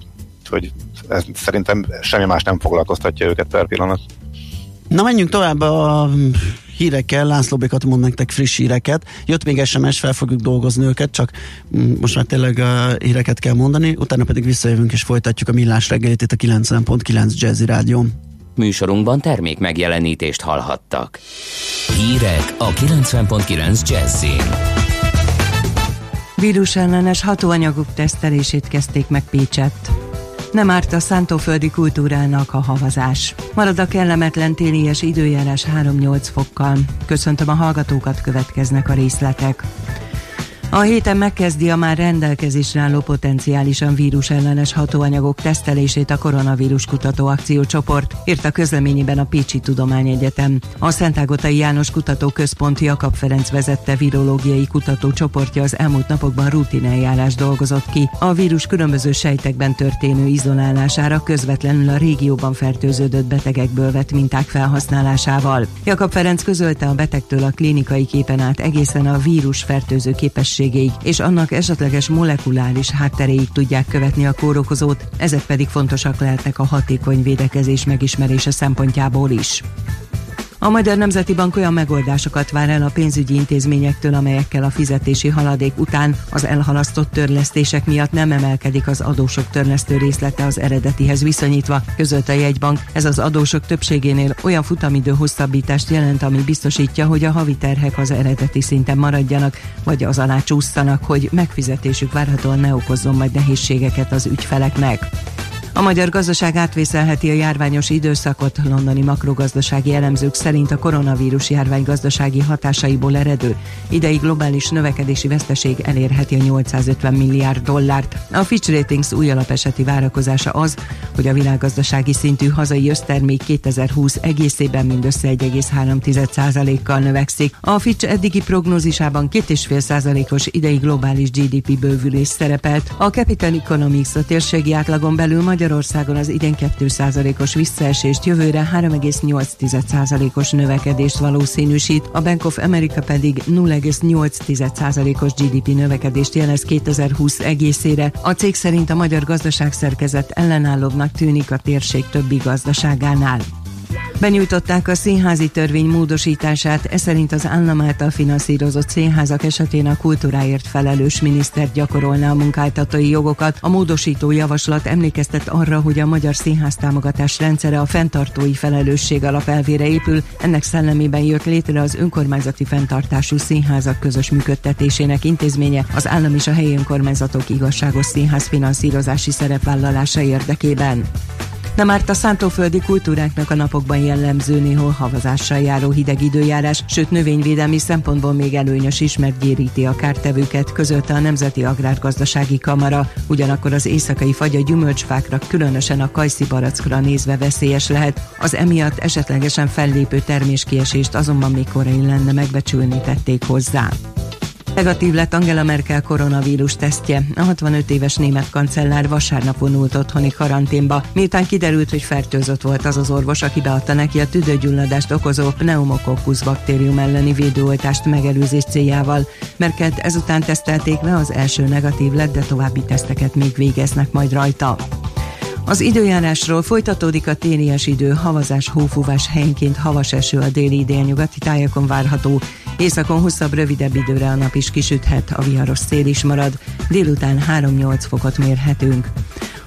[SPEAKER 4] hogy ez szerintem semmi más nem foglalkoztatja őket per pillanat.
[SPEAKER 3] Na menjünk tovább a hírekkel, László Békat mond nektek friss híreket. Jött még SMS, fel fogjuk dolgozni őket, csak mm, most már tényleg a híreket kell mondani, utána pedig visszajövünk és folytatjuk a millás reggelit itt a 90.9 Jazzy Rádió.
[SPEAKER 1] Műsorunkban termék megjelenítést hallhattak. Hírek a 90.9 Jazzin.
[SPEAKER 7] Vírusellenes hatóanyagok tesztelését kezdték meg Pécsett. Nem árt a szántóföldi kultúrának a havazás. Marad a kellemetlen télies időjárás 3-8 fokkal. Köszöntöm a hallgatókat, következnek a részletek. A héten megkezdi a már rendelkezésre álló potenciálisan vírusellenes hatóanyagok tesztelését a koronavírus kutató akciócsoport, írt a közleményében a Pécsi Tudományegyetem. A Szentágotai János Kutatóközpont Jakab Ferenc vezette virológiai kutatócsoportja az elmúlt napokban rutin eljárás dolgozott ki. A vírus különböző sejtekben történő izolálására közvetlenül a régióban fertőződött betegekből vett minták felhasználásával. Jakab Ferenc közölte a betegtől a klinikai képen át egészen a vírus fertőző képességéig és annak esetleges molekuláris hátteréig tudják követni a kórokozót, ezek pedig fontosak lehetnek a hatékony védekezés megismerése szempontjából is. A Magyar Nemzeti Bank olyan megoldásokat vár el a pénzügyi intézményektől, amelyekkel a fizetési haladék után az elhalasztott törlesztések miatt nem emelkedik az adósok törlesztő részlete az eredetihez viszonyítva, közölt a jegybank. Ez az adósok többségénél olyan futamidő hosszabbítást jelent, ami biztosítja, hogy a havi terhek az eredeti szinten maradjanak, vagy az alá csúsztanak, hogy megfizetésük várhatóan ne okozzon majd nehézségeket az ügyfeleknek. A magyar gazdaság átvészelheti a járványos időszakot. Londoni makrogazdasági elemzők szerint a koronavírus járvány gazdasági hatásaiból eredő idei globális növekedési veszteség elérheti a 850 milliárd dollárt. A Fitch Ratings új alapeseti várakozása az, hogy a világgazdasági szintű hazai össztermék 2020 egészében mindössze 1,3%-kal növekszik. A Fitch eddigi prognózisában 2,5%-os idei globális GDP bővülés szerepelt. A Capital Economics a térségi átlagon belül Magyarországon az idén 2%-os visszaesést, jövőre 3,8%-os növekedést valószínűsít, a Bank of America pedig 0,8%-os GDP növekedést jelez 2020 egészére. A cég szerint a magyar gazdaság szerkezet ellenállóbbnak tűnik a térség többi gazdaságánál. Benyújtották a színházi törvény módosítását, ez szerint az állam által finanszírozott színházak esetén a kultúráért felelős miniszter gyakorolná a munkáltatói jogokat. A módosító javaslat emlékeztet arra, hogy a magyar színház támogatás rendszere a fenntartói felelősség alapelvére épül, ennek szellemében jött létre az önkormányzati fenntartású színházak közös működtetésének intézménye, az állam és a helyi önkormányzatok igazságos színház finanszírozási szerepvállalása érdekében. Nem árt a szántóföldi kultúráknak a napokban jellemző néhol havazással járó hideg időjárás, sőt növényvédelmi szempontból még előnyös is, mert gyéríti a kártevőket, közölte a Nemzeti Agrárgazdasági Kamara. Ugyanakkor az éjszakai fagy a gyümölcsfákra, különösen a kajszi barackra nézve veszélyes lehet. Az emiatt esetlegesen fellépő terméskiesést azonban még korai lenne megbecsülni tették hozzá. Negatív lett Angela Merkel koronavírus tesztje. A 65 éves német kancellár vasárnap vonult otthoni karanténba, miután kiderült, hogy fertőzött volt az az orvos, aki beadta neki a tüdőgyulladást okozó pneumokokkusz baktérium elleni védőoltást megelőzés céljával. Merkelt ezután tesztelték le, az első negatív lett, de további teszteket még végeznek majd rajta. Az időjárásról folytatódik a télies idő, havazás, hófúvás helyenként havas eső a déli délnyugati tájakon várható. Északon hosszabb, rövidebb időre a nap is kisüthet, a viharos szél is marad, délután 3-8 fokot mérhetünk.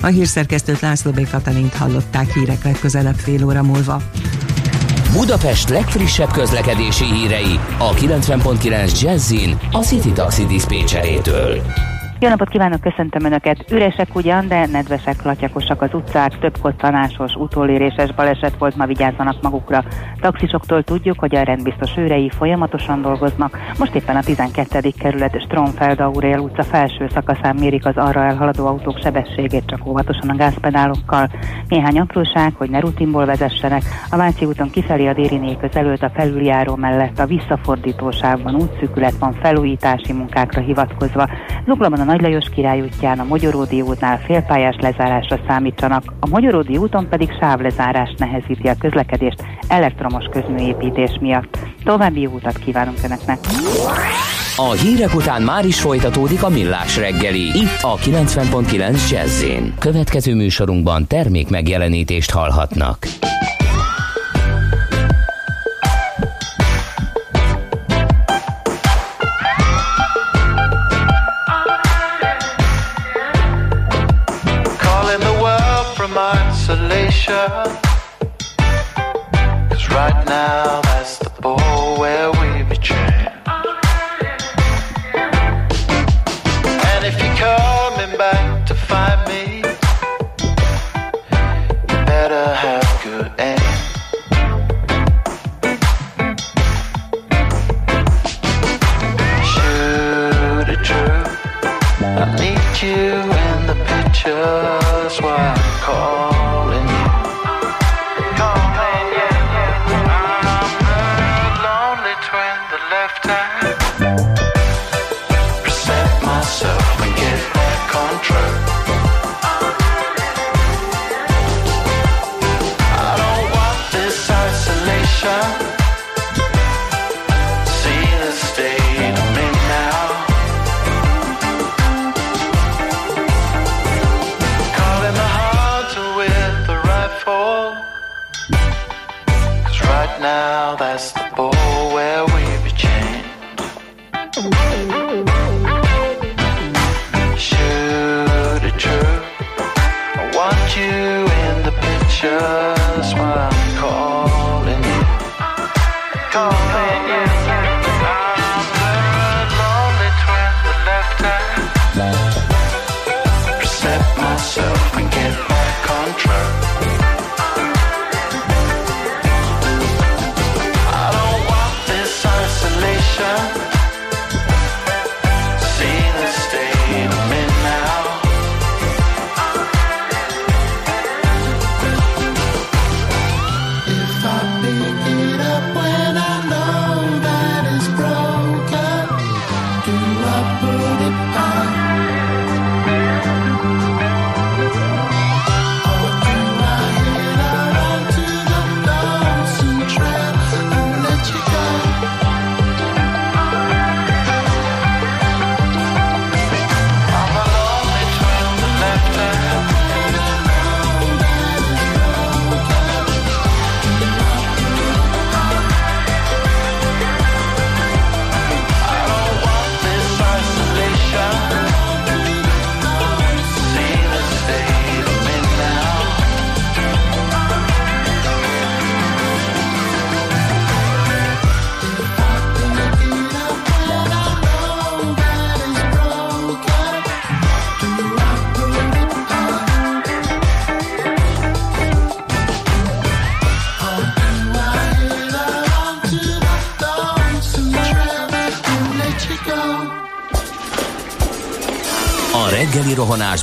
[SPEAKER 7] A hírszerkesztőt László B. Katalint hallották hírek legközelebb fél óra múlva.
[SPEAKER 1] Budapest legfrissebb közlekedési hírei a 90.9 Jazzin a City Taxi Dispécsejétől.
[SPEAKER 8] Jó napot kívánok, köszöntöm Önöket! Üresek ugyan, de nedvesek, latyakosak az utcák, több koccanásos, utóléréses baleset volt, ma vigyázzanak magukra. Taxisoktól tudjuk, hogy a rendbiztos őrei folyamatosan dolgoznak. Most éppen a 12. kerület Stromfeld Aurél utca felső szakaszán mérik az arra elhaladó autók sebességét, csak óvatosan a gázpedálokkal. Néhány apróság, hogy ne rutinból vezessenek. A Váci úton kifelé a Dériné közelőtt a felüljáró mellett a visszafordító sávban útszűkület van felújítási munkákra hivatkozva. Zuglóban a nagy Lajos király útján, a Magyaródi útnál félpályás lezárásra számítsanak, a Magyaródi úton pedig sávlezárás nehezíti a közlekedést elektromos közműépítés miatt. További jó utat kívánunk Önöknek!
[SPEAKER 1] A hírek után már is folytatódik a millás reggeli, itt a 90.9 jazz Következő műsorunkban termék megjelenítést hallhatnak.
[SPEAKER 9] Cause right now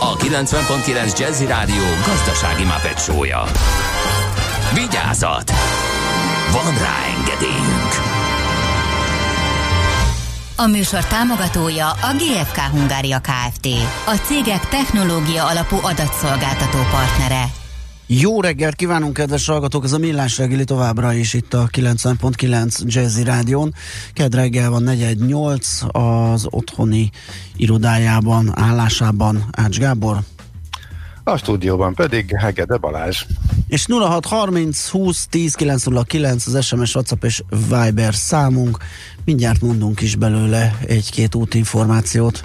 [SPEAKER 1] a 90.9 Jazzy Rádió gazdasági mapetsója. Vigyázat! Van rá engedélyünk!
[SPEAKER 10] A műsor támogatója a GFK Hungária Kft. A cégek technológia alapú adatszolgáltató partnere.
[SPEAKER 3] Jó reggelt kívánunk, kedves hallgatók! Ez a Millás reggeli továbbra is itt a 90.9 Jazzy Rádion. Ked reggel van 418 az otthoni irodájában, állásában Ács Gábor.
[SPEAKER 4] A stúdióban pedig Hegede Balázs.
[SPEAKER 3] És 0630 20 10 909 az SMS, WhatsApp és Viber számunk. Mindjárt mondunk is belőle egy-két útinformációt.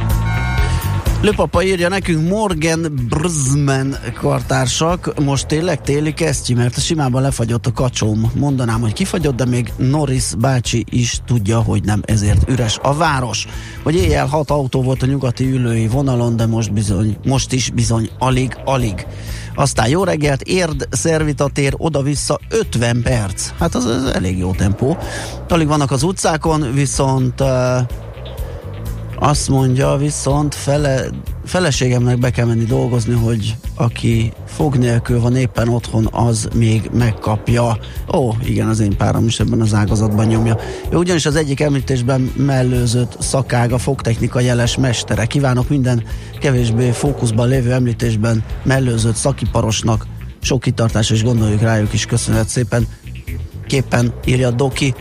[SPEAKER 3] Lőpapa írja nekünk Morgan Brzman kartársak, most tényleg téli kesztyű, mert simában lefagyott a kacsóm. Mondanám, hogy kifagyott, de még Norris bácsi is tudja, hogy nem ezért üres a város. Hogy éjjel hat autó volt a nyugati ülői vonalon, de most bizony, most is bizony alig, alig. Aztán jó reggelt, érd, szervitatér, oda-vissza 50 perc. Hát az, az elég jó tempó. Alig vannak az utcákon, viszont uh, azt mondja, viszont fele, feleségemnek be kell menni dolgozni, hogy aki fog nélkül van éppen otthon, az még megkapja. Ó, igen, az én párom is ebben az ágazatban nyomja. Ő ugyanis az egyik említésben mellőzött szakága, fogtechnika jeles mestere. Kívánok minden kevésbé fókuszban lévő említésben mellőzött szakiparosnak sok kitartás, és gondoljuk rájuk is köszönet szépen. Képpen írja Doki.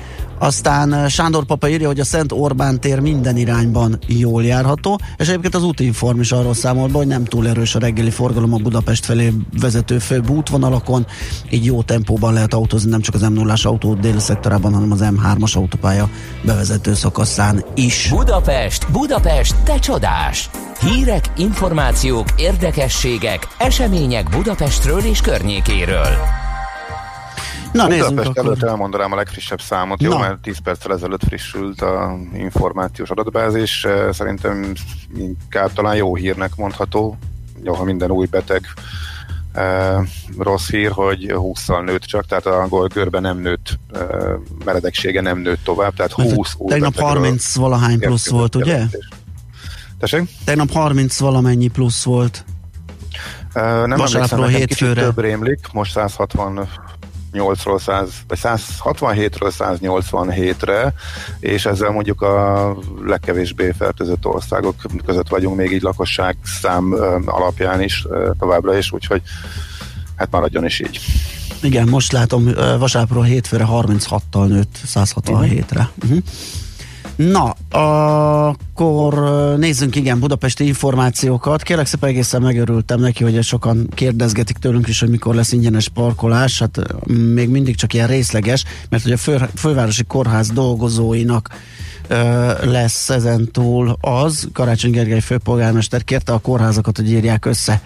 [SPEAKER 3] Aztán eh, Sándor Papa írja, hogy a Szent Orbán tér minden irányban jól járható, és egyébként az útinform is arról számol be, hogy nem túl erős a reggeli forgalom a Budapest felé vezető főbb útvonalakon, így jó tempóban lehet autózni nem csak az M0-as autó déli szektorában, hanem az M3-as autópálya bevezető szakaszán is.
[SPEAKER 1] Budapest, Budapest, te csodás! Hírek, információk, érdekességek, események Budapestről és környékéről.
[SPEAKER 3] Na,
[SPEAKER 4] Budapest
[SPEAKER 3] akkor.
[SPEAKER 4] előtt elmondanám a legfrissebb számot, jó,
[SPEAKER 3] Na.
[SPEAKER 4] mert 10 perccel ezelőtt frissült a információs adatbázis. Eh, Szerintem inkább talán jó hírnek mondható, jó, ha minden új beteg eh, rossz hír, hogy 20-szal nőtt csak, tehát a görbe nem nőtt, eh, meredeksége nem nőtt tovább, tehát 20 új
[SPEAKER 3] Tegnap
[SPEAKER 4] betegről
[SPEAKER 3] 30 valahány plusz volt, ugye?
[SPEAKER 4] jelentés. Tessék?
[SPEAKER 3] Tegnap 30 valamennyi plusz volt.
[SPEAKER 4] Uh, nem
[SPEAKER 3] Vasárnapról
[SPEAKER 4] emlékszem,
[SPEAKER 3] hétfőre.
[SPEAKER 4] több rémlik, most 168-ról 100, vagy 167-ről 187-re, és ezzel mondjuk a legkevésbé fertőzött országok között vagyunk még így lakosság szám alapján is továbbra is, úgyhogy hát maradjon is így.
[SPEAKER 3] Igen, most látom, ö, vasárnapról hétfőre 36-tal nőtt 167-re. Uh-huh. Na, akkor nézzünk igen budapesti információkat. Kérlek szépen egészen megörültem neki, hogy sokan kérdezgetik tőlünk is, hogy mikor lesz ingyenes parkolás. Hát ö, még mindig csak ilyen részleges, mert hogy a fő, fővárosi kórház dolgozóinak lesz ezentúl az. Karácsony Gergely főpolgármester kérte a kórházakat, hogy írják össze,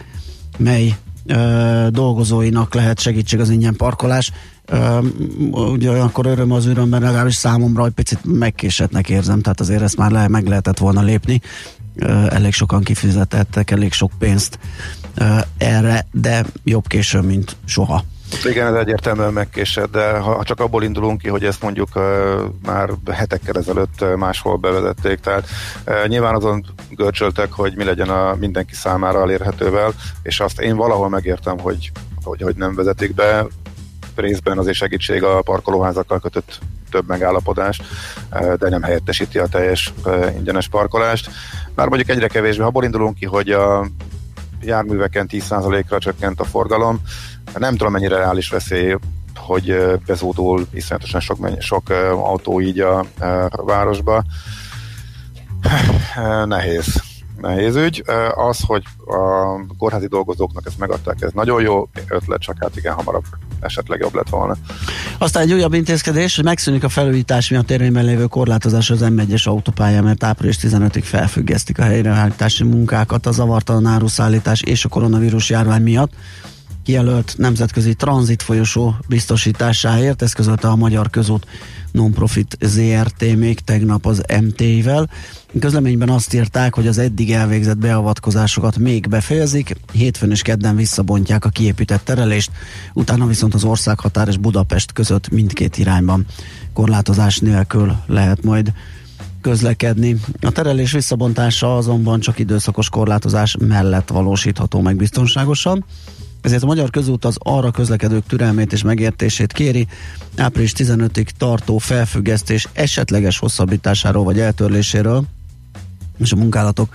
[SPEAKER 3] mely ö, dolgozóinak lehet segítség az ingyen parkolás. Ugye olyankor öröm az örömben legalábbis számomra, hogy picit megkésetnek érzem, tehát azért ezt már le, meg lehetett volna lépni. Elég sokan kifizetettek, elég sok pénzt erre, de jobb későn, mint soha.
[SPEAKER 4] Igen, ez egyértelműen megkésett, de ha csak abból indulunk ki, hogy ezt mondjuk uh, már hetekkel ezelőtt máshol bevezették, tehát uh, nyilván azon görcsöltek, hogy mi legyen a mindenki számára elérhetővel, és azt én valahol megértem, hogy, hogy, hogy nem vezetik be, részben azért segítség a parkolóházakkal kötött több megállapodás, uh, de nem helyettesíti a teljes uh, ingyenes parkolást. Már mondjuk egyre kevésbé, ha indulunk ki, hogy a járműveken 10%-ra csökkent a forgalom, nem tudom mennyire reális veszély, hogy ö, bezódul iszonyatosan sok, mennyi- sok autó így a, ö, városba. Nehéz. Nehéz ügy. Az, hogy a kórházi dolgozóknak ezt megadták, ez nagyon jó ötlet, csak hát igen, hamarabb esetleg jobb lett volna.
[SPEAKER 3] Aztán egy újabb intézkedés, hogy megszűnik a felújítás miatt érvényben lévő korlátozás az M1-es autópályán, mert április 15-ig felfüggesztik a helyreállítási munkákat a zavartalan áruszállítás és a koronavírus járvány miatt kijelölt nemzetközi tranzit folyosó biztosításáért, ezt közölte a Magyar Közút Nonprofit ZRT még tegnap az MT-vel. Közleményben azt írták, hogy az eddig elvégzett beavatkozásokat még befejezik, hétfőn és kedden visszabontják a kiépített terelést, utána viszont az országhatár és Budapest között mindkét irányban korlátozás nélkül lehet majd közlekedni. A terelés visszabontása azonban csak időszakos korlátozás mellett valósítható meg biztonságosan. Ezért a Magyar Közút az arra közlekedők türelmét és megértését kéri, április 15-ig tartó felfüggesztés esetleges hosszabbításáról vagy eltörléséről, és a munkálatok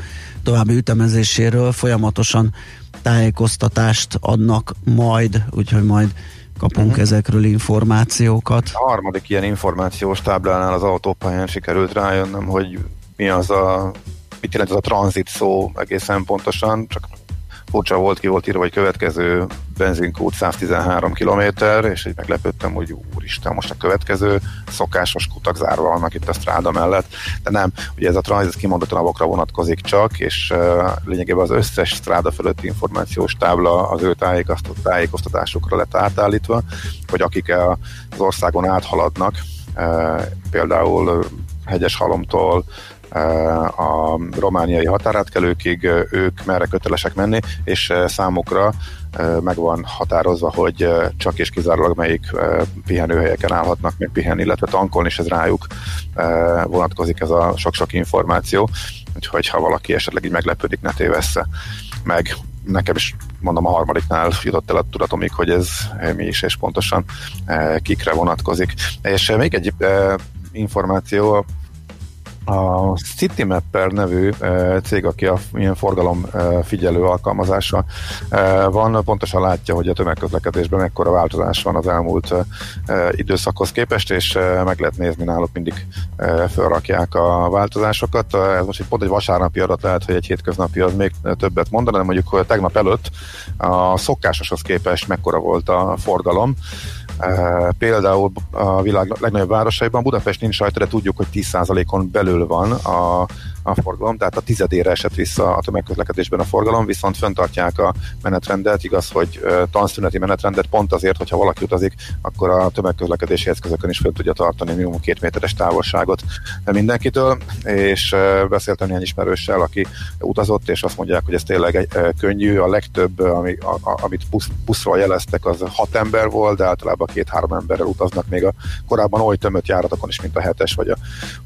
[SPEAKER 3] további ütemezéséről folyamatosan tájékoztatást adnak majd, úgyhogy majd kapunk uh-huh. ezekről információkat.
[SPEAKER 4] A harmadik ilyen információs táblánál az autópályán sikerült rájönnöm, hogy mi az a, mit jelent ez a tranzit szó egészen pontosan, csak furcsa volt, ki volt írva, hogy következő benzinkút 113 km, és így meglepődtem, hogy úristen, most a következő szokásos kutak zárva vannak itt a stráda mellett, de nem, ugye ez a tranzit kimondottan avokra vonatkozik csak, és uh, lényegében az összes stráda fölötti információs tábla az ő tájékoztatásukra lett átállítva, hogy akik az országon áthaladnak, uh, például hegyes halomtól a romániai határátkelőkig ők merre kötelesek menni, és számukra meg van határozva, hogy csak és kizárólag melyik pihenőhelyeken állhatnak még pihenni, illetve tankolni, és ez rájuk vonatkozik ez a sok-sok információ, úgyhogy ha valaki esetleg így meglepődik, ne tévessze meg nekem is mondom a harmadiknál jutott el a tudatomig, hogy ez mi is és pontosan kikre vonatkozik. És még egy információ, a CityMapper nevű cég, aki a ilyen forgalom figyelő alkalmazása van, pontosan látja, hogy a tömegközlekedésben mekkora változás van az elmúlt időszakhoz képest, és meg lehet nézni náluk mindig felrakják a változásokat. Ez most egy pont egy vasárnapi adat lehet, hogy egy hétköznapi az még többet mondaná, de mondjuk hogy tegnap előtt a szokásoshoz képest mekkora volt a forgalom. Például a világ legnagyobb városaiban Budapest nincs rajta, de tudjuk, hogy 10%-on belül van a a forgalom, tehát a tizedére esett vissza a tömegközlekedésben a forgalom, viszont föntartják a menetrendet, igaz, hogy tanszüneti menetrendet pont azért, hogyha valaki utazik, akkor a tömegközlekedési eszközökön is föl tudja tartani minimum két méteres távolságot mindenkitől, és beszéltem néhány ismerőssel, aki utazott, és azt mondják, hogy ez tényleg könnyű, a legtöbb, ami, a, a, amit busz, buszról jeleztek, az hat ember volt, de általában két-három emberrel utaznak még a korábban oly tömött járatokon is, mint a 7-es vagy a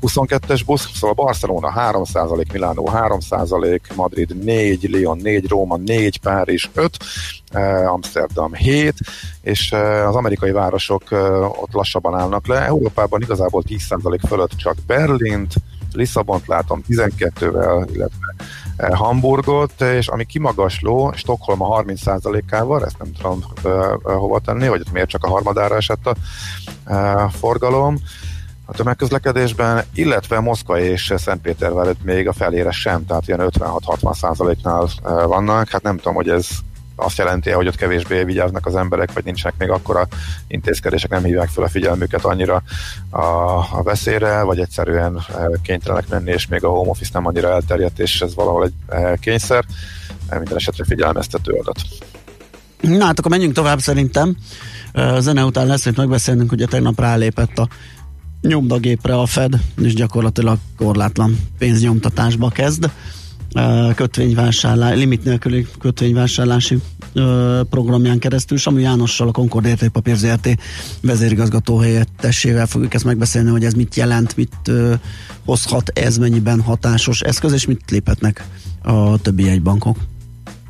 [SPEAKER 4] 22-es busz, szóval Barcelona 3 3%, Milánó 3%, Madrid 4, Lyon 4, Róma 4, Párizs 5, eh, Amsterdam 7, és eh, az amerikai városok eh, ott lassabban állnak le. Európában igazából 10% fölött csak Berlint, Lisszabont látom 12-vel, illetve Hamburgot, és ami kimagasló, Stockholm a 30%-ával, ezt nem tudom hova tenni, vagy miért csak a harmadára esett a forgalom, a tömegközlekedésben, illetve Moszkva és Szentpétervár még a felére sem, tehát ilyen 56-60 százaléknál vannak. Hát nem tudom, hogy ez azt jelenti, hogy ott kevésbé vigyáznak az emberek, vagy nincsenek még akkora intézkedések, nem hívják fel a figyelmüket annyira a, a veszélyre, vagy egyszerűen kénytelenek menni, és még a home office nem annyira elterjedt, és ez valahol egy kényszer. Minden esetre figyelmeztető adat.
[SPEAKER 3] Na hát akkor menjünk tovább szerintem. Zene után lesz, hogy megbeszélnünk, ugye tegnap rálépett a nyomdagépre a Fed, és gyakorlatilag korlátlan pénznyomtatásba kezd kötvényvásárlás, limit nélküli kötvényvásárlási programján keresztül. Samu Jánossal, a Concord Értékpapír ZRT vezérigazgató helyettesével fogjuk ezt megbeszélni, hogy ez mit jelent, mit hozhat ez, mennyiben hatásos eszköz, és mit léphetnek a többi jegybankok.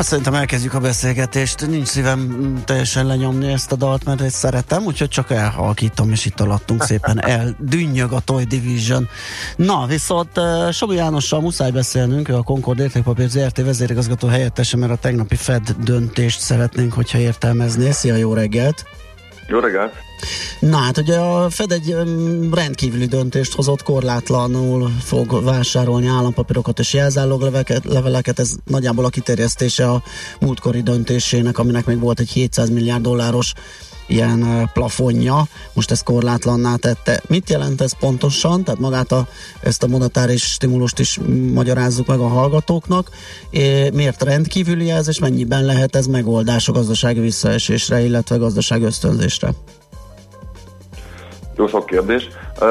[SPEAKER 3] Na szerintem elkezdjük a beszélgetést. Nincs szívem teljesen lenyomni ezt a dalt, mert ezt szeretem, úgyhogy csak elhalkítom, és itt alattunk szépen eldünnyög a Toy Division. Na, viszont uh, Sobi Jánossal muszáj beszélnünk, ő a Concord Értékpapír ZRT vezérigazgató helyettese, mert a tegnapi Fed döntést szeretnénk, hogyha értelmezné. Szia, jó reggelt!
[SPEAKER 11] Jó reggelt!
[SPEAKER 3] Na hát ugye a Fed egy rendkívüli döntést hozott, korlátlanul fog vásárolni állampapírokat és jelzálogleveleket, leveleket, ez nagyjából a kiterjesztése a múltkori döntésének, aminek még volt egy 700 milliárd dolláros ilyen plafonja, most ezt korlátlanná tette. Mit jelent ez pontosan? Tehát magát a, ezt a monetáris stimulust is magyarázzuk meg a hallgatóknak. Miért rendkívüli ez, és mennyiben lehet ez megoldás a gazdasági visszaesésre, illetve gazdaság ösztönzésre?
[SPEAKER 11] Jó sok kérdés. Uh,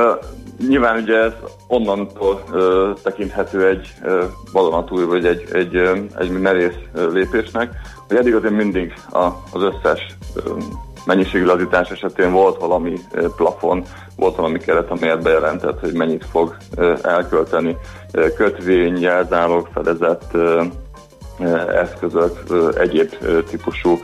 [SPEAKER 11] nyilván ugye ez onnantól uh, tekinthető egy uh, vadonatúj, vagy egy, egy, uh, egy merész lépésnek, hogy eddig azért mindig a, az összes uh, mennyiségű lazítás esetén volt valami plafon, volt valami keret, amelyet bejelentett, hogy mennyit fog elkölteni kötvény, jelzálog, fedezett eszközök, egyéb típusú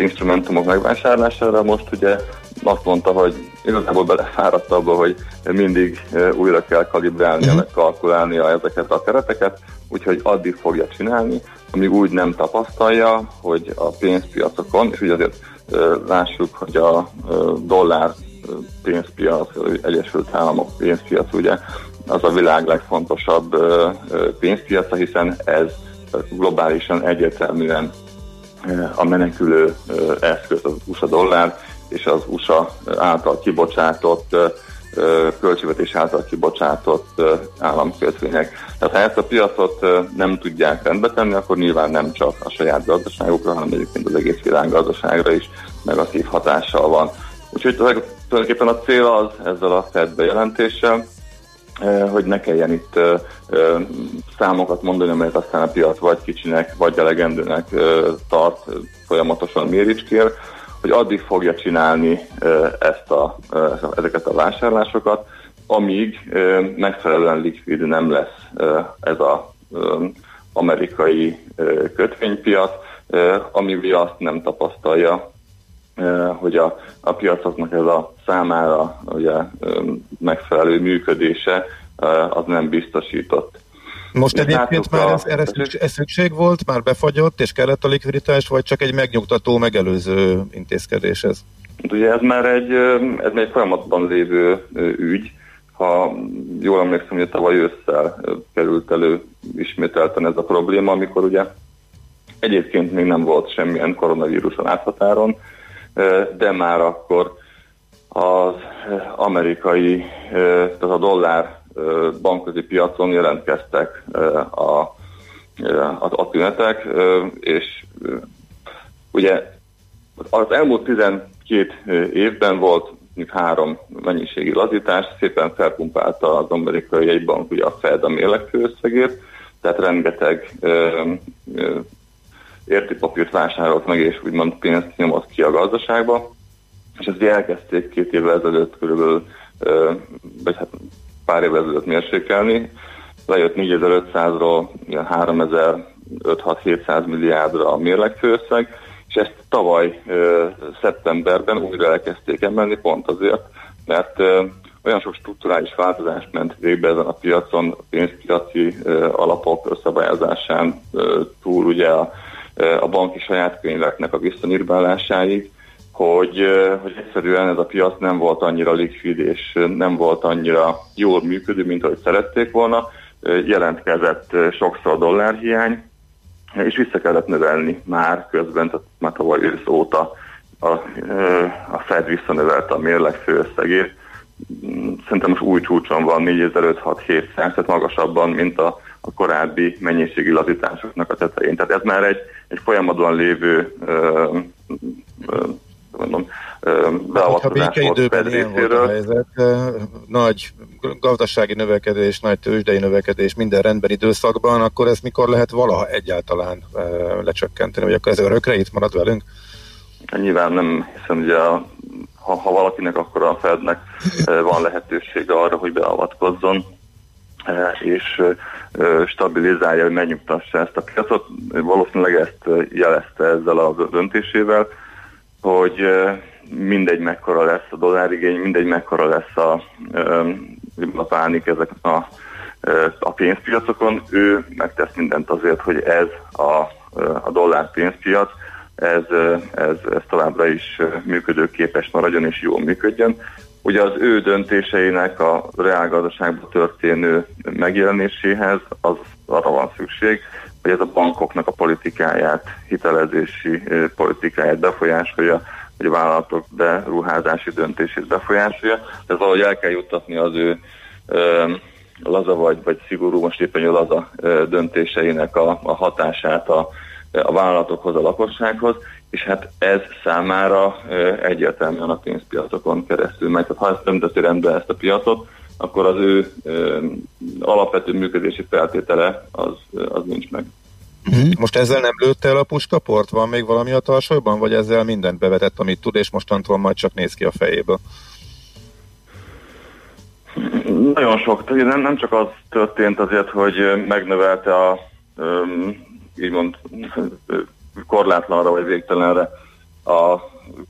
[SPEAKER 11] instrumentumok megvásárlására. Most ugye azt mondta, hogy igazából belefáradt abba, hogy mindig újra kell kalibrálnia, meg kalkulálnia ezeket a kereteket, úgyhogy addig fogja csinálni, amíg úgy nem tapasztalja, hogy a pénzpiacokon, és ugye azért lássuk, hogy a dollár pénzpiac, Egyesült Államok pénzpiac ugye az a világ legfontosabb pénzpiaca, hiszen ez globálisan egyértelműen a menekülő eszköz az USA dollár, és az USA által kibocsátott költségvetés által kibocsátott államkötvények. Tehát ha ezt a piacot nem tudják rendbe tenni, akkor nyilván nem csak a saját gazdaságukra, hanem egyébként az egész világ gazdaságra is negatív hatással van. Úgyhogy tulajdonképpen a cél az ezzel a Fed bejelentéssel, hogy ne kelljen itt számokat mondani, amelyet aztán a piac vagy kicsinek, vagy elegendőnek tart, folyamatosan méricskér, hogy addig fogja csinálni ezt a, ezeket a vásárlásokat, amíg megfelelően likvid nem lesz ez az amerikai kötvénypiac, ami azt nem tapasztalja, hogy a, a piacoknak ez a számára ugye, megfelelő működése az nem biztosított.
[SPEAKER 4] Most egyébként már ez, erre szükség, ez szükség volt, már befagyott, és kellett a likviditás, vagy csak egy megnyugtató, megelőző intézkedés ez?
[SPEAKER 11] Ugye ez már egy, ez már egy folyamatban lévő ügy, ha jól emlékszem, hogy tavaly ősszel került elő ismételten ez a probléma, amikor ugye egyébként még nem volt semmilyen koronavírus a láthatáron, de már akkor az amerikai, tehát a dollár bankközi piacon jelentkeztek a, a, a tünetek, és ugye az elmúlt 12 évben volt mondjuk három mennyiségi lazítás, szépen felpumpálta az amerikai jegybank ugye a Fed a mérlegfőösszegét, tehát rengeteg ö, ö, értékpapírt vásárolt meg, és úgymond pénzt nyomott ki a gazdaságba, és ezt elkezdték két évvel ezelőtt körülbelül, ö, vagy hát pár évvel ezelőtt mérsékelni, lejött 4500-ról 3500-700 milliárdra a mérlegfőösszeg, és ezt tavaly szeptemberben újra elkezdték emelni, pont azért, mert olyan sok strukturális változás ment végbe ezen a piacon, a pénzpiaci alapok szabályozásán ö, túl ugye a, a banki saját könyveknek a visszanyírbálásáig, hogy, hogy egyszerűen ez a piac nem volt annyira likvid és nem volt annyira jól működő, mint ahogy szerették volna. Jelentkezett sokszor dollárhiány, és vissza kellett növelni már közben, tehát már tavaly ősz óta a, a Fed visszanövelte a mérleg főösszegét. Szerintem most új csúcson van 4500-700, tehát magasabban, mint a, a korábbi mennyiségi lazításoknak a tetején. Tehát ez már egy, egy folyamatban lévő ö, ö, mondom, beavatkozás
[SPEAKER 4] hát, volt Fed részéről. helyzet, nagy gazdasági növekedés, nagy tőzsdei növekedés minden rendben időszakban, akkor ez mikor lehet valaha egyáltalán lecsökkenteni, vagy akkor ez örökre itt marad velünk?
[SPEAKER 11] Nyilván nem hiszem, hogy a, ha, ha valakinek, akkor a Fednek van lehetősége arra, hogy beavatkozzon, és stabilizálja, hogy megnyugtassa ezt a piacot. Valószínűleg ezt jelezte ezzel a döntésével, hogy mindegy mekkora lesz a dollárigény, mindegy mekkora lesz a, a pánik ezek a, a pénzpiacokon, ő megtesz mindent azért, hogy ez a, a dollár pénzpiac, ez, ez, ez továbbra is működőképes maradjon és jól működjön. Ugye az ő döntéseinek a reálgazdaságban történő megjelenéséhez az arra van szükség, hogy ez a bankoknak a politikáját, hitelezési politikáját befolyásolja, hogy a vállalatok beruházási döntését befolyásolja. Ez valahogy el kell juttatni az ő ö, laza vagy, vagy szigorú, most éppen a laza ö, döntéseinek a, a hatását a, a vállalatokhoz, a lakossághoz, és hát ez számára ö, egyértelműen a pénzpiacokon keresztül megy. Tehát ha ezt nem rendbe ezt a piacot, akkor az ő alapvető működési feltétele az, az nincs meg.
[SPEAKER 4] Uh-huh. Most ezzel nem lőtte el a puskaport? Van még valami a tarsolyban, vagy ezzel mindent bevetett, amit tud, és mostantól majd csak néz ki a fejéből?
[SPEAKER 11] Nagyon sok. Nem, nem csak az történt azért, hogy megnövelte a um, úgymond korlátlanra vagy végtelenre a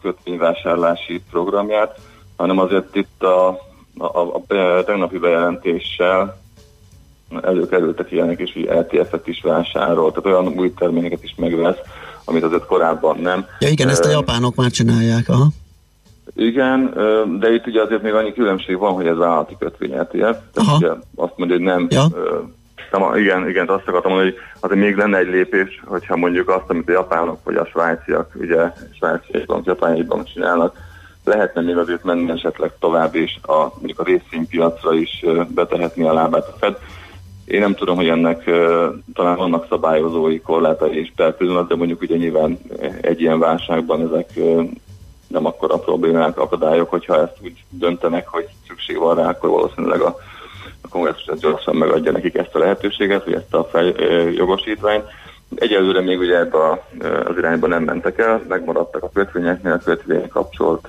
[SPEAKER 11] kötvényvásárlási programját, hanem azért itt a, a, a, a tegnapi bejelentéssel előkerültek ilyenek, és hogy ETF-et is vásárol, tehát olyan új terményeket is megvesz, amit azért korábban nem.
[SPEAKER 3] Ja igen, ezt a japánok már csinálják, aha.
[SPEAKER 11] Igen, de itt ugye azért még annyi különbség van, hogy ez vállalati kötvény ETF, tehát ugye azt mondja, hogy nem ja. Nem, igen, igen, azt akartam mondani, hogy azért még lenne egy lépés, hogyha mondjuk azt, amit a japánok vagy a svájciak, ugye svájci egybank, japán egybank csinálnak, lehetne még azért menni esetleg tovább, és a, mondjuk a részvénypiacra is betehetni a lábát a Fed. Én nem tudom, hogy ennek talán vannak szabályozói korlátai és per pillanat, de mondjuk ugye nyilván egy ilyen válságban ezek nem akkor a problémák, akadályok, hogyha ezt úgy döntenek, hogy szükség van rá, akkor valószínűleg a, a kongresszus gyorsan megadja nekik ezt a lehetőséget, vagy ezt a fel, uh, jogosítványt. Egyelőre még ugye ebbe a, az irányba nem mentek el, megmaradtak a kötvényeknél, a kötvény kapcsolt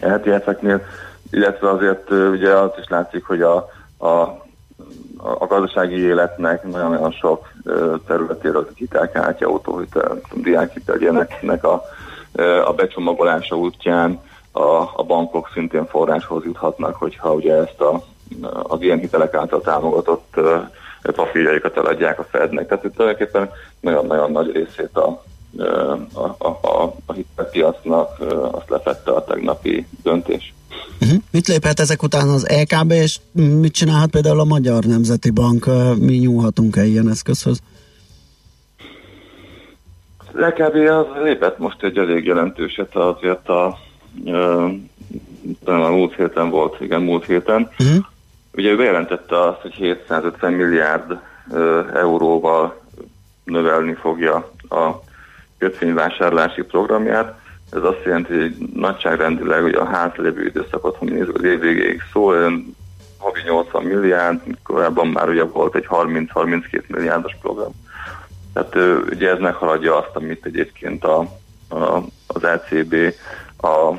[SPEAKER 11] LTF-eknél, illetve azért ugye azt is látszik, hogy a, a a gazdasági életnek nagyon-nagyon sok területéről, hitelkártya, autóhitel, diákhitel, ilyeneknek a, a becsomagolása útján a, a bankok szintén forráshoz juthatnak, hogyha ugye ezt a, az ilyen hitelek által támogatott papírjaikat eladják a Fednek. Tehát itt tulajdonképpen nagyon-nagyon nagy részét a, a, a, a, a hitelpiacnak azt lefette a tegnapi döntés.
[SPEAKER 3] Uh-huh. Mit léphet ezek után az LKB, és mit csinálhat például a Magyar Nemzeti Bank? Mi nyúlhatunk-e ilyen eszközhöz?
[SPEAKER 11] Az az lépett most egy elég jelentőset azért a, talán a múlt héten volt, igen, múlt héten. Uh-huh. Ugye ő bejelentette azt, hogy 750 milliárd euróval növelni fogja a kötvényvásárlási programját. Ez azt jelenti, hogy nagyságrendileg hogy a hátralévő időszakot, ha nézzük, az év végéig szól, havi 80 milliárd, korábban már ugye volt egy 30-32 milliárdos program. Tehát ugye ez meghaladja azt, amit egyébként a, a, az ECB a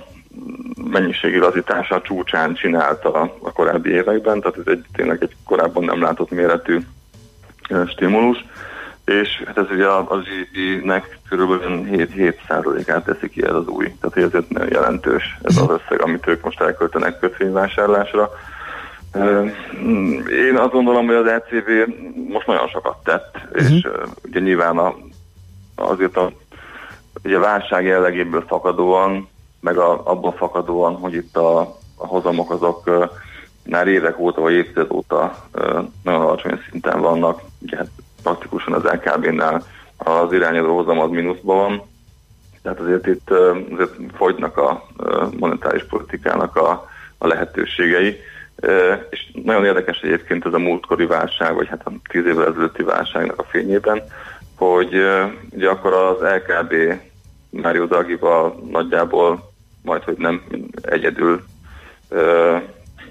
[SPEAKER 11] mennyiségi lazítása csúcsán csinálta a korábbi években, tehát ez egy tényleg egy korábban nem látott méretű stimulus, és hát ez ugye az GDP-nek körülbelül 7-7%-át teszi ki ez az új, tehát ezért nagyon jelentős ez az összeg, amit ők most elköltenek kötvényvásárlásra. Én azt gondolom, hogy az ECB most nagyon sokat tett, uh-huh. és ö, ugye nyilván a, azért a, ugye a válság jellegéből fakadóan, meg a, abból fakadóan, hogy itt a, a hozamok azok már évek óta, vagy évtized óta nagyon alacsony szinten vannak, ugye hát praktikusan az LKB-nál az irányadó hozam az mínuszban van, tehát azért itt azért fogynak a monetáris politikának a, a lehetőségei. És nagyon érdekes egyébként ez a múltkori válság, vagy hát a tíz évvel ezelőtti válságnak a fényében, hogy ugye akkor az LKB Mário Draghival nagyjából majd, hogy nem egyedül ö,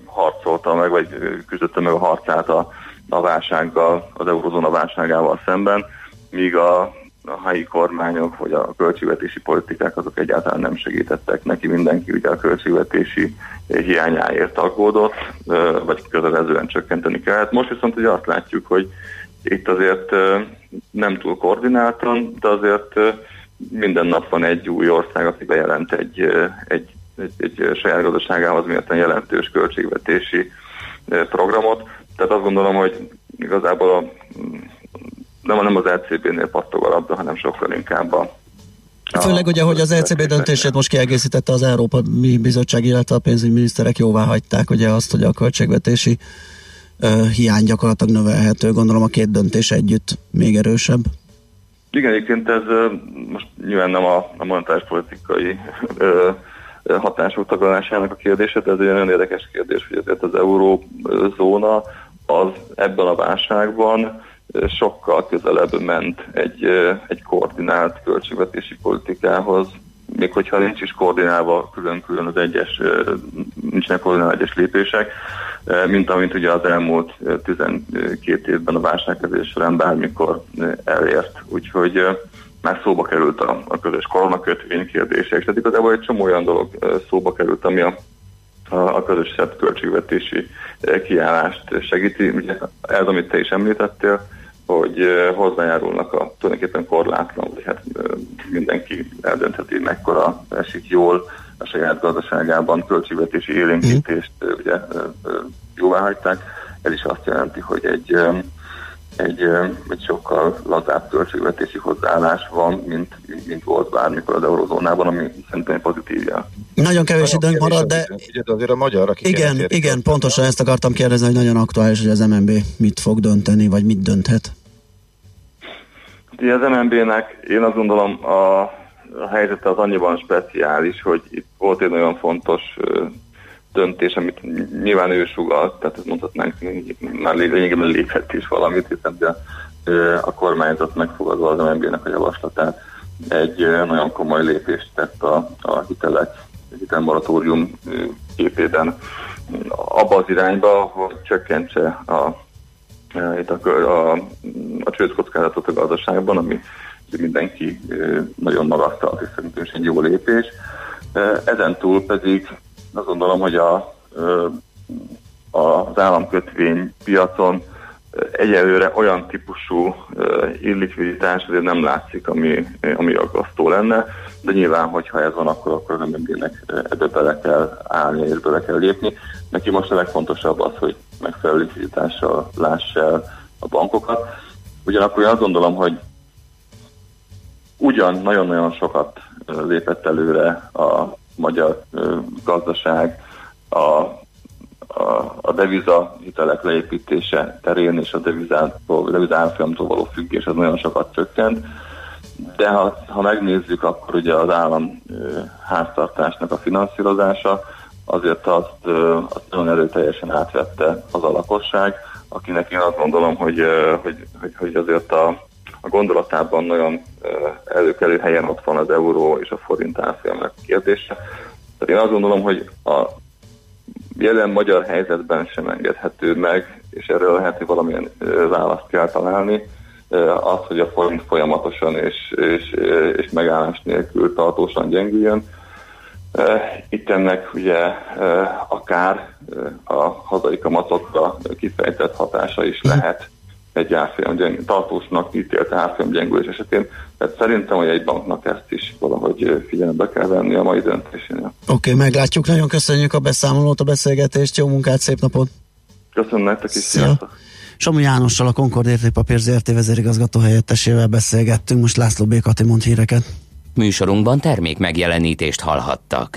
[SPEAKER 11] harcolta meg, vagy küzdötte meg a harcát a, a válsággal, az eurozóna válságával szemben, míg a, a helyi kormányok, vagy a költségvetési politikák azok egyáltalán nem segítettek neki. Mindenki ugye a költségvetési hiányáért aggódott, ö, vagy közelezően csökkenteni kellett. Most viszont ugye azt látjuk, hogy itt azért nem túl koordináltan, de azért minden nap van egy új ország, aki bejelent egy, egy, egy, egy saját gazdaságához méltán jelentős költségvetési programot. Tehát azt gondolom, hogy igazából a, nem, nem az LCB-nél pattog a labda, hanem sokkal inkább a
[SPEAKER 3] Főleg ugye, hogy az ECB döntését most kiegészítette az Európai Bizottság, illetve a pénzügyminiszterek jóvá hagyták ugye azt, hogy a költségvetési uh, hiány gyakorlatilag növelhető. Gondolom a két döntés együtt még erősebb.
[SPEAKER 11] Igen, egyébként ez most nyilván nem a, a monetáris politikai hatások taglalásának a kérdése, de ez egy nagyon érdekes kérdés, hogy azért az eurózóna az ebben a válságban sokkal közelebb ment egy, egy koordinált költségvetési politikához, még hogyha nincs is koordinálva külön-külön az egyes, nincsenek koordinálva egyes lépések, mint amint ugye az elmúlt ö, 12 évben a válságkezelés során bármikor elért. Úgyhogy már szóba került a, a közös koronakötvény kérdések, tehát igazából egy csomó olyan dolog szóba került, ami a a, a közösebb költségvetési eh, kiállást segíti. Ugye ez, amit te is említettél, hogy hozzájárulnak a tulajdonképpen korlátlan, hogy hát mindenki eldöntheti, mekkora esik jól a saját gazdaságában költségvetési élénkítést mm. ugye jóvá hagyták. Ez is azt jelenti, hogy egy egy, egy sokkal lazább költségvetési hozzáállás van, mint, mint volt bármikor az eurozónában, ami szerintem egy pozitív jel.
[SPEAKER 3] Nagyon kevés időnk marad, de...
[SPEAKER 4] Ugye, de azért a magyar, akik
[SPEAKER 3] Igen, igen, pontosan ezt akartam kérdezni, hogy nagyon aktuális, hogy az MNB mit fog dönteni, vagy mit dönthet.
[SPEAKER 11] Ugye az MNB-nek én azt gondolom a, a helyzete az annyiban speciális, hogy itt volt egy nagyon fontos döntés, amit nyilván ő sugalt, tehát ezt mondhatnánk, már lényegében lépett is valamit, hiszen a, a kormányzat megfogadva az MNB-nek a javaslatát egy nagyon komoly lépést tett a, a hitelek, hitelmoratórium képében. Abba az irányba, hogy csökkentse a, itt a, a, a csődkockázatot a gazdaságban, ami mindenki nagyon magasztalt, és szerintem is egy jó lépés. Ezen túl pedig azt gondolom, hogy a, az államkötvény piacon egyelőre olyan típusú illikviditás azért nem látszik, ami, ami aggasztó lenne, de nyilván, hogyha ez van, akkor, akkor az MNB-nek ebbe bele kell állni és bele kell lépni. Neki most a legfontosabb az, hogy megfelelő likviditással lássa el a bankokat. Ugyanakkor én azt gondolom, hogy ugyan nagyon-nagyon sokat lépett előre a magyar gazdaság a a, a deviza hitelek leépítése terén és a devizárfolyamtól való függés az nagyon sokat csökkent. De ha, ha megnézzük, akkor ugye az állam háztartásnak a finanszírozása azért azt, azt nagyon erőteljesen átvette az a lakosság, akinek én azt gondolom, hogy, hogy, hogy, hogy azért a, a gondolatában nagyon előkelő helyen ott van az euró és a forint árfolyamnak kérdése. Tehát én azt gondolom, hogy a jelen magyar helyzetben sem engedhető meg, és erről lehet, hogy valamilyen választ kell találni, az, hogy a forint folyamatosan és, és, és megállás nélkül tartósan gyengüljön. Itt ennek ugye akár a hazai kamatokra kifejtett hatása is lehet egy árfolyam gyeng, tartósnak ítélt árfolyam gyengülés esetén. Tehát szerintem, hogy egy banknak ezt is valahogy figyelembe kell venni a mai döntésénél.
[SPEAKER 3] Oké, okay, meglátjuk. Nagyon köszönjük a beszámolót, a beszélgetést. Jó munkát, szép napot!
[SPEAKER 11] Köszönöm nektek is, sziasztok!
[SPEAKER 3] Samu Jánossal a Concord Értékpapír ZRT vezérigazgató helyettesével beszélgettünk, most László Békati mond híreket.
[SPEAKER 1] Műsorunkban termék megjelenítést hallhattak.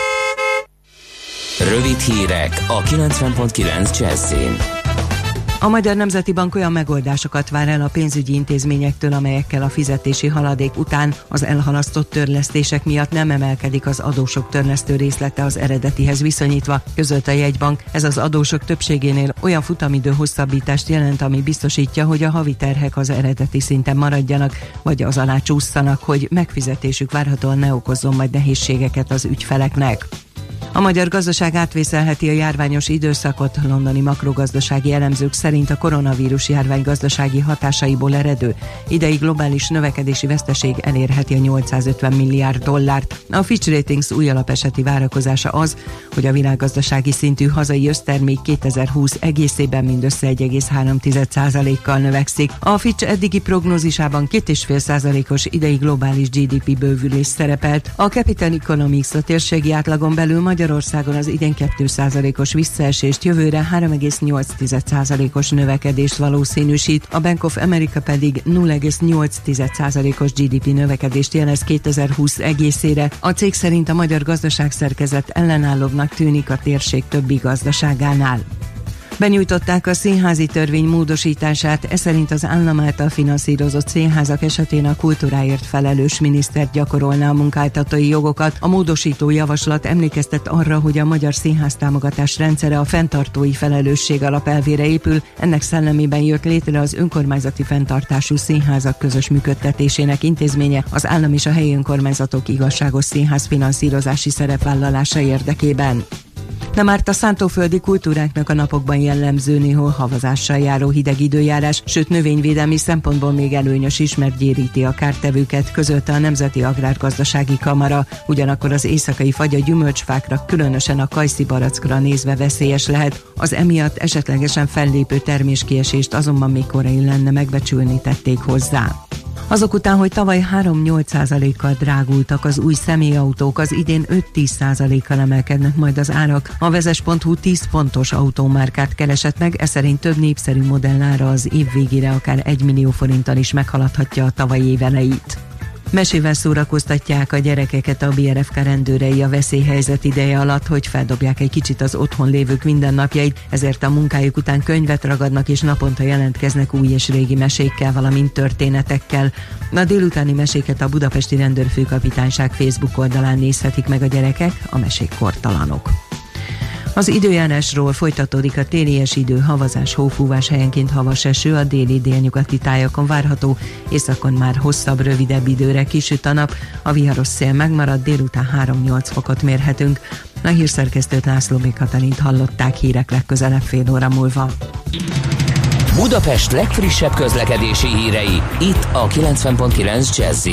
[SPEAKER 1] Rövid hírek a 90.9 Jazzin.
[SPEAKER 7] A Magyar Nemzeti Bank olyan megoldásokat vár el a pénzügyi intézményektől, amelyekkel a fizetési haladék után az elhalasztott törlesztések miatt nem emelkedik az adósok törlesztő részlete az eredetihez viszonyítva, közölt a jegybank. Ez az adósok többségénél olyan futamidő hosszabbítást jelent, ami biztosítja, hogy a havi terhek az eredeti szinten maradjanak, vagy az alá csúszzanak, hogy megfizetésük várhatóan ne okozzon majd nehézségeket az ügyfeleknek. A magyar gazdaság átvészelheti a járványos időszakot. Londoni makrogazdasági elemzők szerint a koronavírus járvány gazdasági hatásaiból eredő idei globális növekedési veszteség elérheti a 850 milliárd dollárt. A Fitch Ratings új alapeseti várakozása az, hogy a világgazdasági szintű hazai össztermék 2020 egészében mindössze 1,3%-kal növekszik. A Fitch eddigi prognózisában 2,5%-os idei globális GDP bővülés szerepelt. A Capital Economics a térségi átlagon belül magyar Magyarországon az idén 2%-os visszaesést, jövőre 3,8%-os növekedést valószínűsít, a Bank of America pedig 0,8%-os GDP növekedést jelez 2020 egészére. A cég szerint a magyar gazdaság szerkezet ellenállóbbnak tűnik a térség többi gazdaságánál. Benyújtották a színházi törvény módosítását, ez szerint az állam által finanszírozott színházak esetén a kultúráért felelős miniszter gyakorolná a munkáltatói jogokat. A módosító javaslat emlékeztet arra, hogy a magyar színház támogatás rendszere a fenntartói felelősség alapelvére épül, ennek szellemében jött létre az önkormányzati fenntartású színházak közös működtetésének intézménye az állam és a helyi önkormányzatok igazságos színház finanszírozási szerepvállalása érdekében. Nem árt a szántóföldi kultúráknak a napokban jellemző néhol havazással járó hideg időjárás, sőt növényvédelmi szempontból még előnyös is, mert gyéríti a kártevőket, közölte a Nemzeti Agrárgazdasági Kamara. Ugyanakkor az éjszakai fagy a gyümölcsfákra, különösen a kajszi barackra nézve veszélyes lehet. Az emiatt esetlegesen fellépő terméskiesést azonban még korai lenne megbecsülni tették hozzá. Azok után, hogy tavaly 3-8%-kal drágultak az új személyautók, az idén 5-10%-kal emelkednek majd az árak. A vezes.hu 10 pontos autómárkát keresett meg, ez szerint több népszerű modellára az év végére akár 1 millió forinttal is meghaladhatja a tavalyi éveleit. Mesével szórakoztatják a gyerekeket a BRFK rendőrei a veszélyhelyzet ideje alatt, hogy feldobják egy kicsit az otthon lévők mindennapjait, ezért a munkájuk után könyvet ragadnak és naponta jelentkeznek új és régi mesékkel, valamint történetekkel. A délutáni meséket a Budapesti Rendőrfőkapitányság Facebook oldalán nézhetik meg a gyerekek, a mesék kortalanok. Az időjárásról folytatódik a télies idő, havazás, hófúvás helyenként havas eső, a déli délnyugati tájakon várható, északon már hosszabb, rövidebb időre kisüt a nap, a viharos szél megmarad, délután 3-8 fokot mérhetünk. A hírszerkesztőt László B. Hallották hírek legközelebb fél óra múlva.
[SPEAKER 1] Budapest legfrissebb közlekedési hírei, itt a 90.9 jazz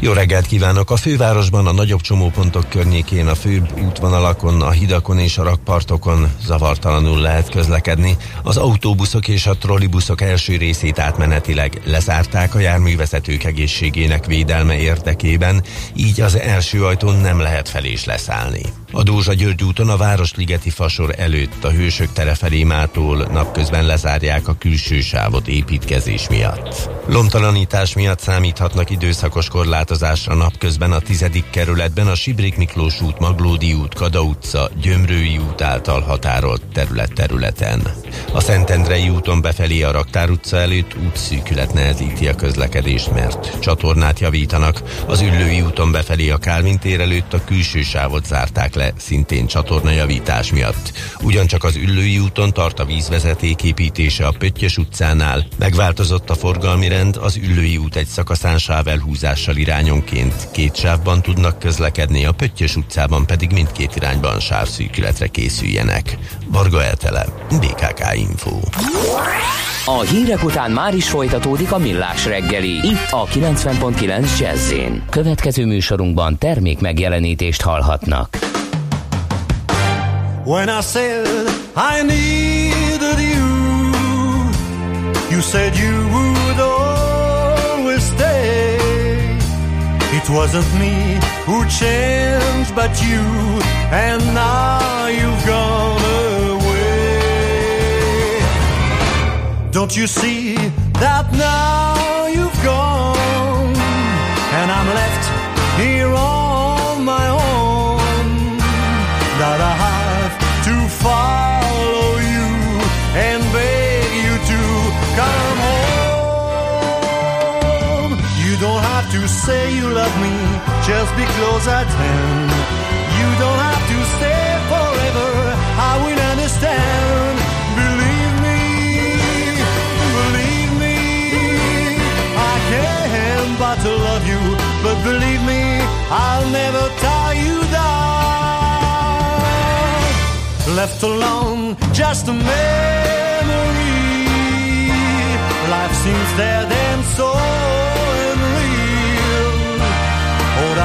[SPEAKER 12] Jó reggelt kívánok! A fővárosban a nagyobb csomópontok környékén, a főbb útvonalakon, a hidakon és a rakpartokon zavartalanul lehet közlekedni. Az autóbuszok és a trollibuszok első részét átmenetileg lezárták a járművezetők egészségének védelme érdekében, így az első ajtón nem lehet fel és leszállni. A Dózsa György úton a Városligeti fasor előtt a Hősök tere felé mától napközben lezárják a külső sávot építkezés miatt. Lomtalanítás miatt számíthatnak időszakos korlátozásra napközben a tizedik kerületben a Sibrik Miklós út, Maglódi út, Kada utca, Gyömrői út által határolt terület területen. A Szentendrei úton befelé a Raktár utca előtt útszűkület nehezíti a közlekedést, mert csatornát javítanak. Az Üllői úton befelé a Kálvin tér előtt a külső sávot zárták le, szintén csatornajavítás miatt. Ugyancsak az Üllői úton tart a vízvezeték építése a Pöttyös utcánál. Megváltozott a forgalmi rend, az Üllői út egy szakaszán sávelhúzással irányonként. Két sávban tudnak közlekedni, a Pöttyös utcában pedig mindkét irányban sávszűkületre készüljenek. Varga Eltele, BKK Info.
[SPEAKER 1] A hírek után már is folytatódik a millás reggeli. Itt a 90.9 jazz Következő műsorunkban termék megjelenítést hallhatnak.
[SPEAKER 13] When I said I needed you, you said you would It wasn't me who changed, but you, and now you've gone away. Don't you see that now say you love me, just be close at hand. You don't have to stay forever, I will understand. Believe me, believe me, I can but to love you, but believe me, I'll never tie you down. Left alone, just a memory. Life seems dead and so.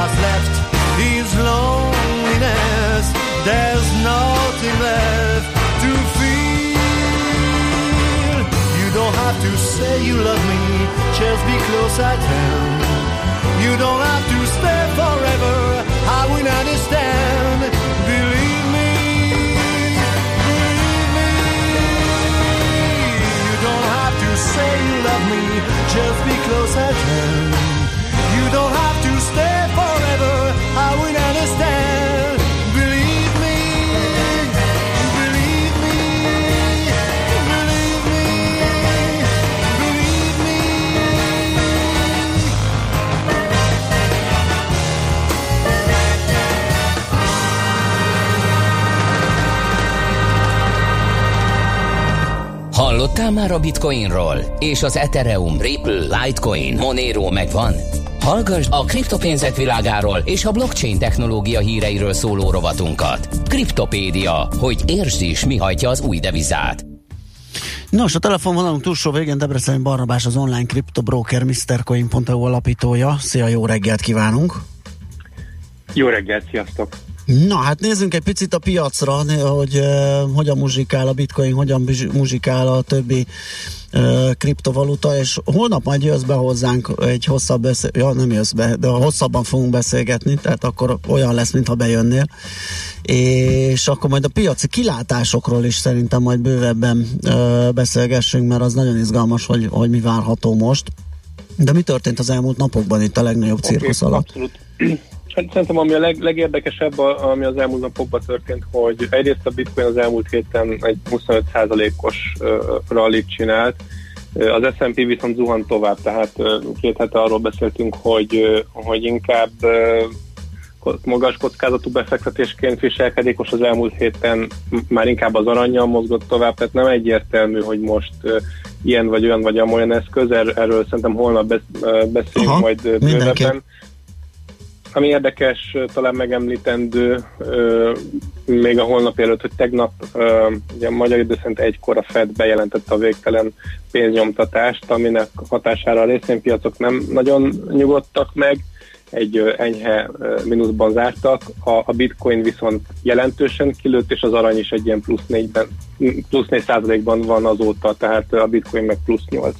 [SPEAKER 13] All left is loneliness. There's nothing left to feel. You don't have to say you love me, just be close at hand. You don't have to stay forever, I will understand. Believe me, believe me. You don't have to say you love me, just be close at hand. You don't have
[SPEAKER 1] Hallottál már a Bitcoinról? És az Ethereum, Ripple, Litecoin, Monero megvan? Hallgass a kriptopénzek világáról és a blockchain technológia híreiről szóló rovatunkat. Kriptopédia, hogy értsd is, mi hajtja az új devizát.
[SPEAKER 3] Nos, a telefonvonalunk túlsó végén Debrecen Barnabás az online kriptobroker MrCoin.eu alapítója. Szia, jó reggelt kívánunk!
[SPEAKER 14] Jó reggelt, sziasztok!
[SPEAKER 3] Na, hát nézzünk egy picit a piacra, hogy uh, hogyan muzsikál a bitcoin, hogyan muzsikál a többi uh, kriptovaluta, és holnap majd jössz be hozzánk egy hosszabb beszél, ja nem jössz be, de hosszabban fogunk beszélgetni, tehát akkor olyan lesz, mintha bejönnél, és akkor majd a piaci kilátásokról is szerintem majd bővebben uh, beszélgessünk, mert az nagyon izgalmas, hogy, hogy mi várható most. De mi történt az elmúlt napokban itt a legnagyobb cirkusz alatt?
[SPEAKER 14] Abszolút. Hát szerintem ami a leg, legérdekesebb, ami az elmúlt napokban történt, hogy egyrészt a Bitcoin az elmúlt héten egy 25%-os uh, rallit csinált, az S&P viszont zuhant tovább, tehát két hete arról beszéltünk, hogy, hogy inkább magas kockázatú befektetésként viselkedik, most az elmúlt héten már inkább az aranyjal mozgott tovább, tehát nem egyértelmű, hogy most ilyen vagy olyan vagy amolyan eszköz, er- erről szerintem holnap beszélünk
[SPEAKER 3] Aha,
[SPEAKER 14] majd bővebben. Ami érdekes, talán megemlítendő, még a holnap előtt, hogy tegnap ugye a magyar idő szerint egykor a Fed bejelentette a végtelen pénznyomtatást, aminek hatására a részvénypiacok nem nagyon nyugodtak meg, egy enyhe mínuszban zártak, a, bitcoin viszont jelentősen kilőtt, és az arany is egy ilyen plusz 4-ben, plusz 4 százalékban van azóta, tehát a bitcoin meg plusz 8.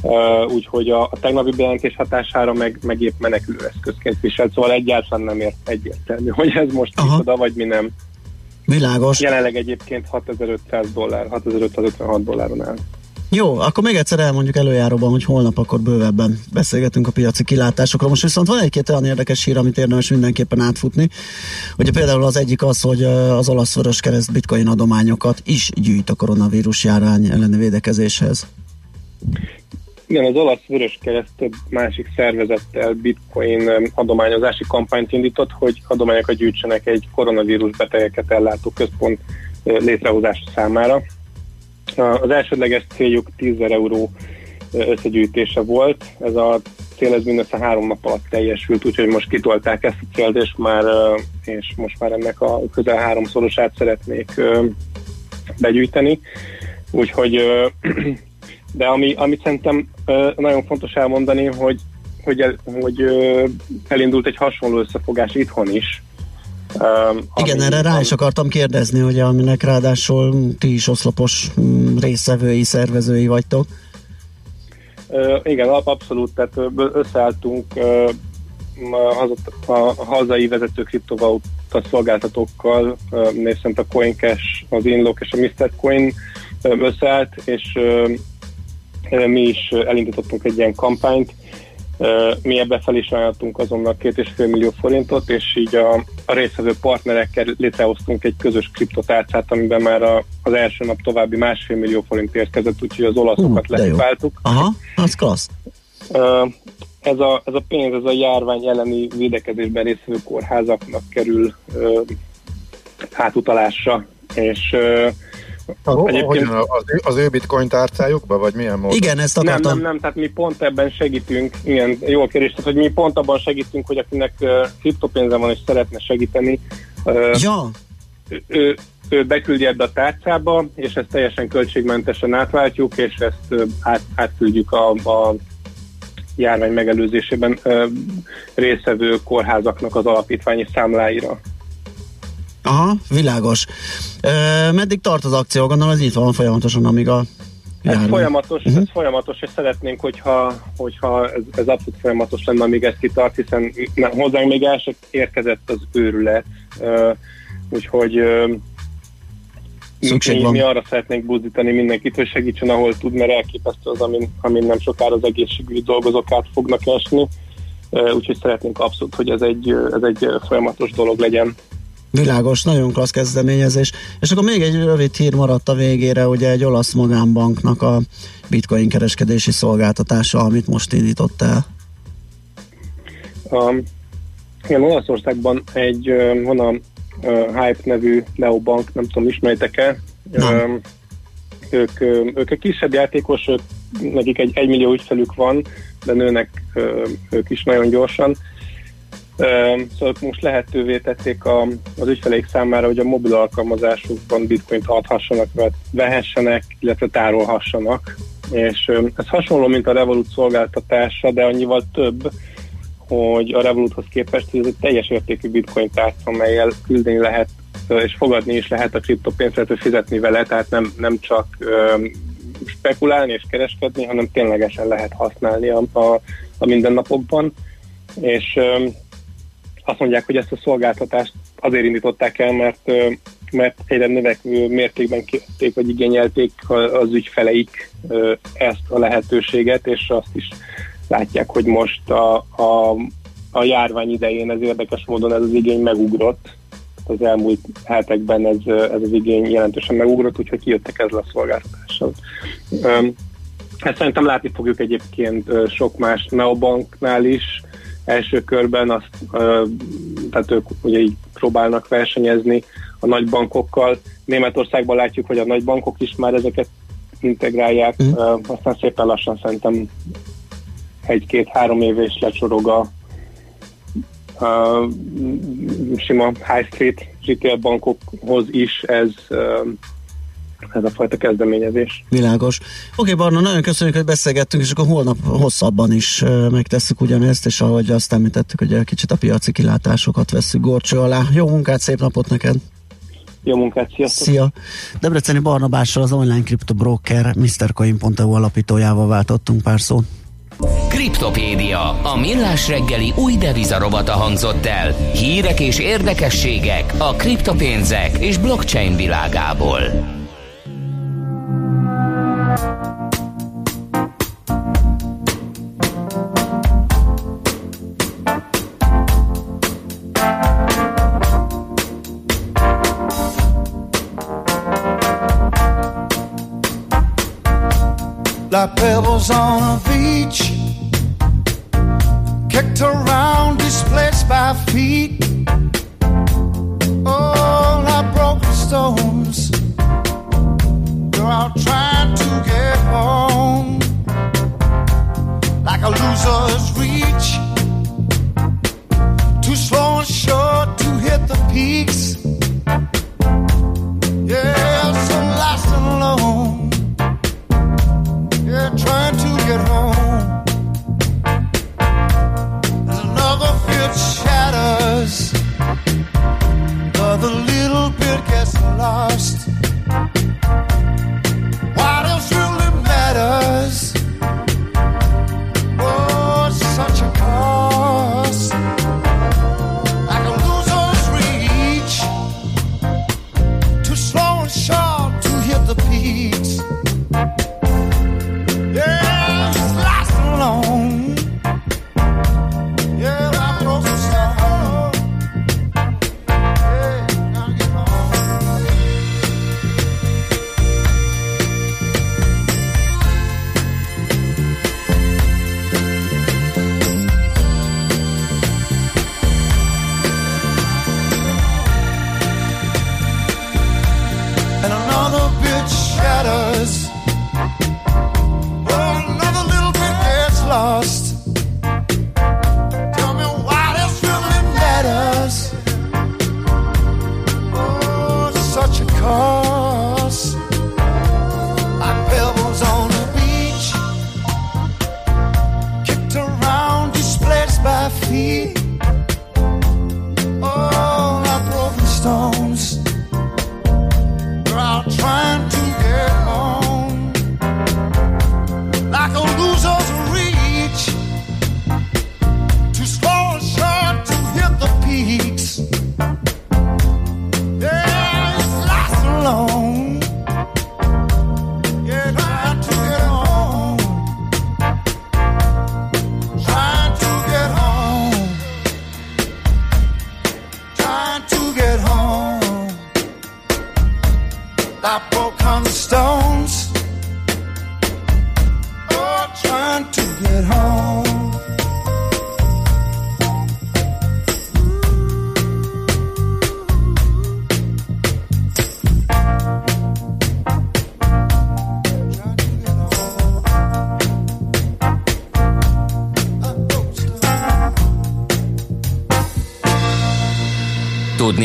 [SPEAKER 14] Uh, úgyhogy a, a tegnapi bejelentés hatására meg, meg épp menekülő eszközként viselt, szóval egyáltalán nem ért egyértelmű, hogy ez most micsoda, vagy mi nem.
[SPEAKER 3] Világos.
[SPEAKER 14] Jelenleg egyébként 6500 dollár, 6556 dolláron áll.
[SPEAKER 3] Jó, akkor még egyszer elmondjuk előjáróban, hogy holnap akkor bővebben beszélgetünk a piaci kilátásokról. Most viszont van egy-két olyan érdekes hír, amit érdemes mindenképpen átfutni. Ugye például az egyik az, hogy az olasz vörös kereszt bitcoin adományokat is gyűjt a koronavírus járány elleni védekezéshez.
[SPEAKER 14] Igen, az olasz vörös kereszt több másik szervezettel bitcoin adományozási kampányt indított, hogy adományokat gyűjtsenek egy koronavírus betegeket ellátó központ ö, létrehozása számára. Az elsődleges céljuk 10 000 euró ö, összegyűjtése volt. Ez a cél ez mindössze három nap alatt teljesült, úgyhogy most kitolták ezt a célt, és, már, ö, és most már ennek a közel háromszorosát szeretnék begyűjteni. Úgyhogy de ami, amit szerintem nagyon fontos elmondani, hogy, hogy, el, hogy elindult egy hasonló összefogás itthon is. Um,
[SPEAKER 3] Igen, erre rá is akartam kérdezni, hogy aminek ráadásul ti is oszlopos mm, részevői, szervezői vagytok.
[SPEAKER 14] Ö, igen, ab- abszolút, tehát összeálltunk ö, a, a hazai vezető kriptovaluta szolgáltatókkal, név szerint a CoinCash, az Inlock és a Mr. Coin összeállt, és mi is elindítottunk egy ilyen kampányt, Mi ebbe fel is ajánlottunk azonnal két és fél millió forintot, és így a, a részvevő partnerekkel létrehoztunk egy közös kriptotárcát, amiben már a, az első nap további másfél millió forint érkezett, úgyhogy az olaszokat
[SPEAKER 3] de jó.
[SPEAKER 14] lehíváltuk.
[SPEAKER 3] Aha, az klassz.
[SPEAKER 14] Ez a, ez a pénz, ez a járvány elleni védekezésben részvevő kórházaknak kerül átutalásra, és ö,
[SPEAKER 4] Hogyan az, ő- az ő bitcoin tárcájukba, vagy milyen módon?
[SPEAKER 3] Igen, ezt
[SPEAKER 14] nem, nem, nem, tehát mi pont ebben segítünk, igen, jól kérdés, tehát hogy mi pont abban segítünk, hogy akinek uh, kriptopénze van és szeretne segíteni, uh,
[SPEAKER 3] ja.
[SPEAKER 14] ő, ő, ő beküldi ebbe a tárcába, és ezt teljesen költségmentesen átváltjuk, és ezt uh, át, átküldjük a, a járvány megelőzésében uh, részevő kórházaknak az alapítványi számláira.
[SPEAKER 3] Aha, világos. E, meddig tart az akció? Gondolom ez itt van folyamatosan, amíg a
[SPEAKER 14] Ez folyamatos, uh-huh. ez folyamatos, és szeretnénk, hogyha, hogyha ez, ez abszolút folyamatos lenne, amíg ez kitart, hiszen nem, hozzánk még el sem érkezett az őrület, uh, úgyhogy uh,
[SPEAKER 3] Szükség
[SPEAKER 14] mi,
[SPEAKER 3] van.
[SPEAKER 14] mi arra szeretnénk buzdítani mindenkit, hogy segítsen, ahol tud, mert elképesztő az, amin, amin nem sokára az egészségügyi dolgozók át fognak esni, uh, úgyhogy szeretnénk abszolút, hogy ez egy, ez egy folyamatos dolog legyen.
[SPEAKER 3] Világos, nagyon klassz kezdeményezés. És akkor még egy rövid hír maradt a végére, ugye egy olasz magánbanknak a bitcoin kereskedési szolgáltatása, amit most indított el.
[SPEAKER 14] Um, igen, Olaszországban egy, um, van a uh, Hype nevű neobank, nem tudom, ismeritek-e? Um, ők, um, ők egy kisebb játékos, ők, nekik egy egymillió ügyfelük van, de nőnek um, ők is nagyon gyorsan. Szóval most lehetővé tették a, az ügyfeleik számára, hogy a mobil alkalmazásukban bitcoint adhassanak, ve- vehessenek, illetve tárolhassanak. És ez hasonló, mint a Revolut szolgáltatása, de annyival több, hogy a Revoluthoz képest ez egy teljes értékű bitcoin tárca, amelyel küldeni lehet és fogadni is lehet a kriptopénzt, illetve fizetni vele, tehát nem, nem csak ö, spekulálni és kereskedni, hanem ténylegesen lehet használni a, a, a mindennapokban. És ö, azt mondják, hogy ezt a szolgáltatást azért indították el, mert, mert egyre növekvő mértékben kérték, vagy igényelték az ügyfeleik ezt a lehetőséget, és azt is látják, hogy most a, a, a járvány idején ez érdekes módon ez az igény megugrott. Az elmúlt hetekben ez, ez az igény jelentősen megugrott, úgyhogy kijöttek ezzel a szolgáltatással. Ezt szerintem látni fogjuk egyébként sok más neobanknál is. Első körben azt, tehát ők ugye így próbálnak versenyezni a nagy bankokkal. Németországban látjuk, hogy a nagy bankok is már ezeket integrálják, mm. aztán szépen lassan szerintem egy-két-három éve is lecsorog a, a sima high street retail bankokhoz is ez,
[SPEAKER 15] ez a fajta kezdeményezés.
[SPEAKER 3] Világos. Oké, Barna, nagyon köszönjük, hogy beszélgettünk, és akkor holnap hosszabban is megtesszük ugyanezt, és ahogy azt említettük, hogy egy kicsit a piaci kilátásokat vesszük gorcső alá. Jó munkát, szép napot neked!
[SPEAKER 15] Jó munkát, sziasztok!
[SPEAKER 3] Szia! Debreceni Barnabással az online kriptobroker MrCoin.eu alapítójával váltottunk pár szót.
[SPEAKER 1] Kriptopédia, a millás reggeli új devizarobata hangzott el. Hírek és érdekességek a kriptopénzek és blockchain világából.
[SPEAKER 16] Like pebbles on a beach, kicked around, displaced by feet. Oh, like broken stones, you're out trying to get home, like a loser's reach, too slow and short to hit the peaks. Yeah, so and alone.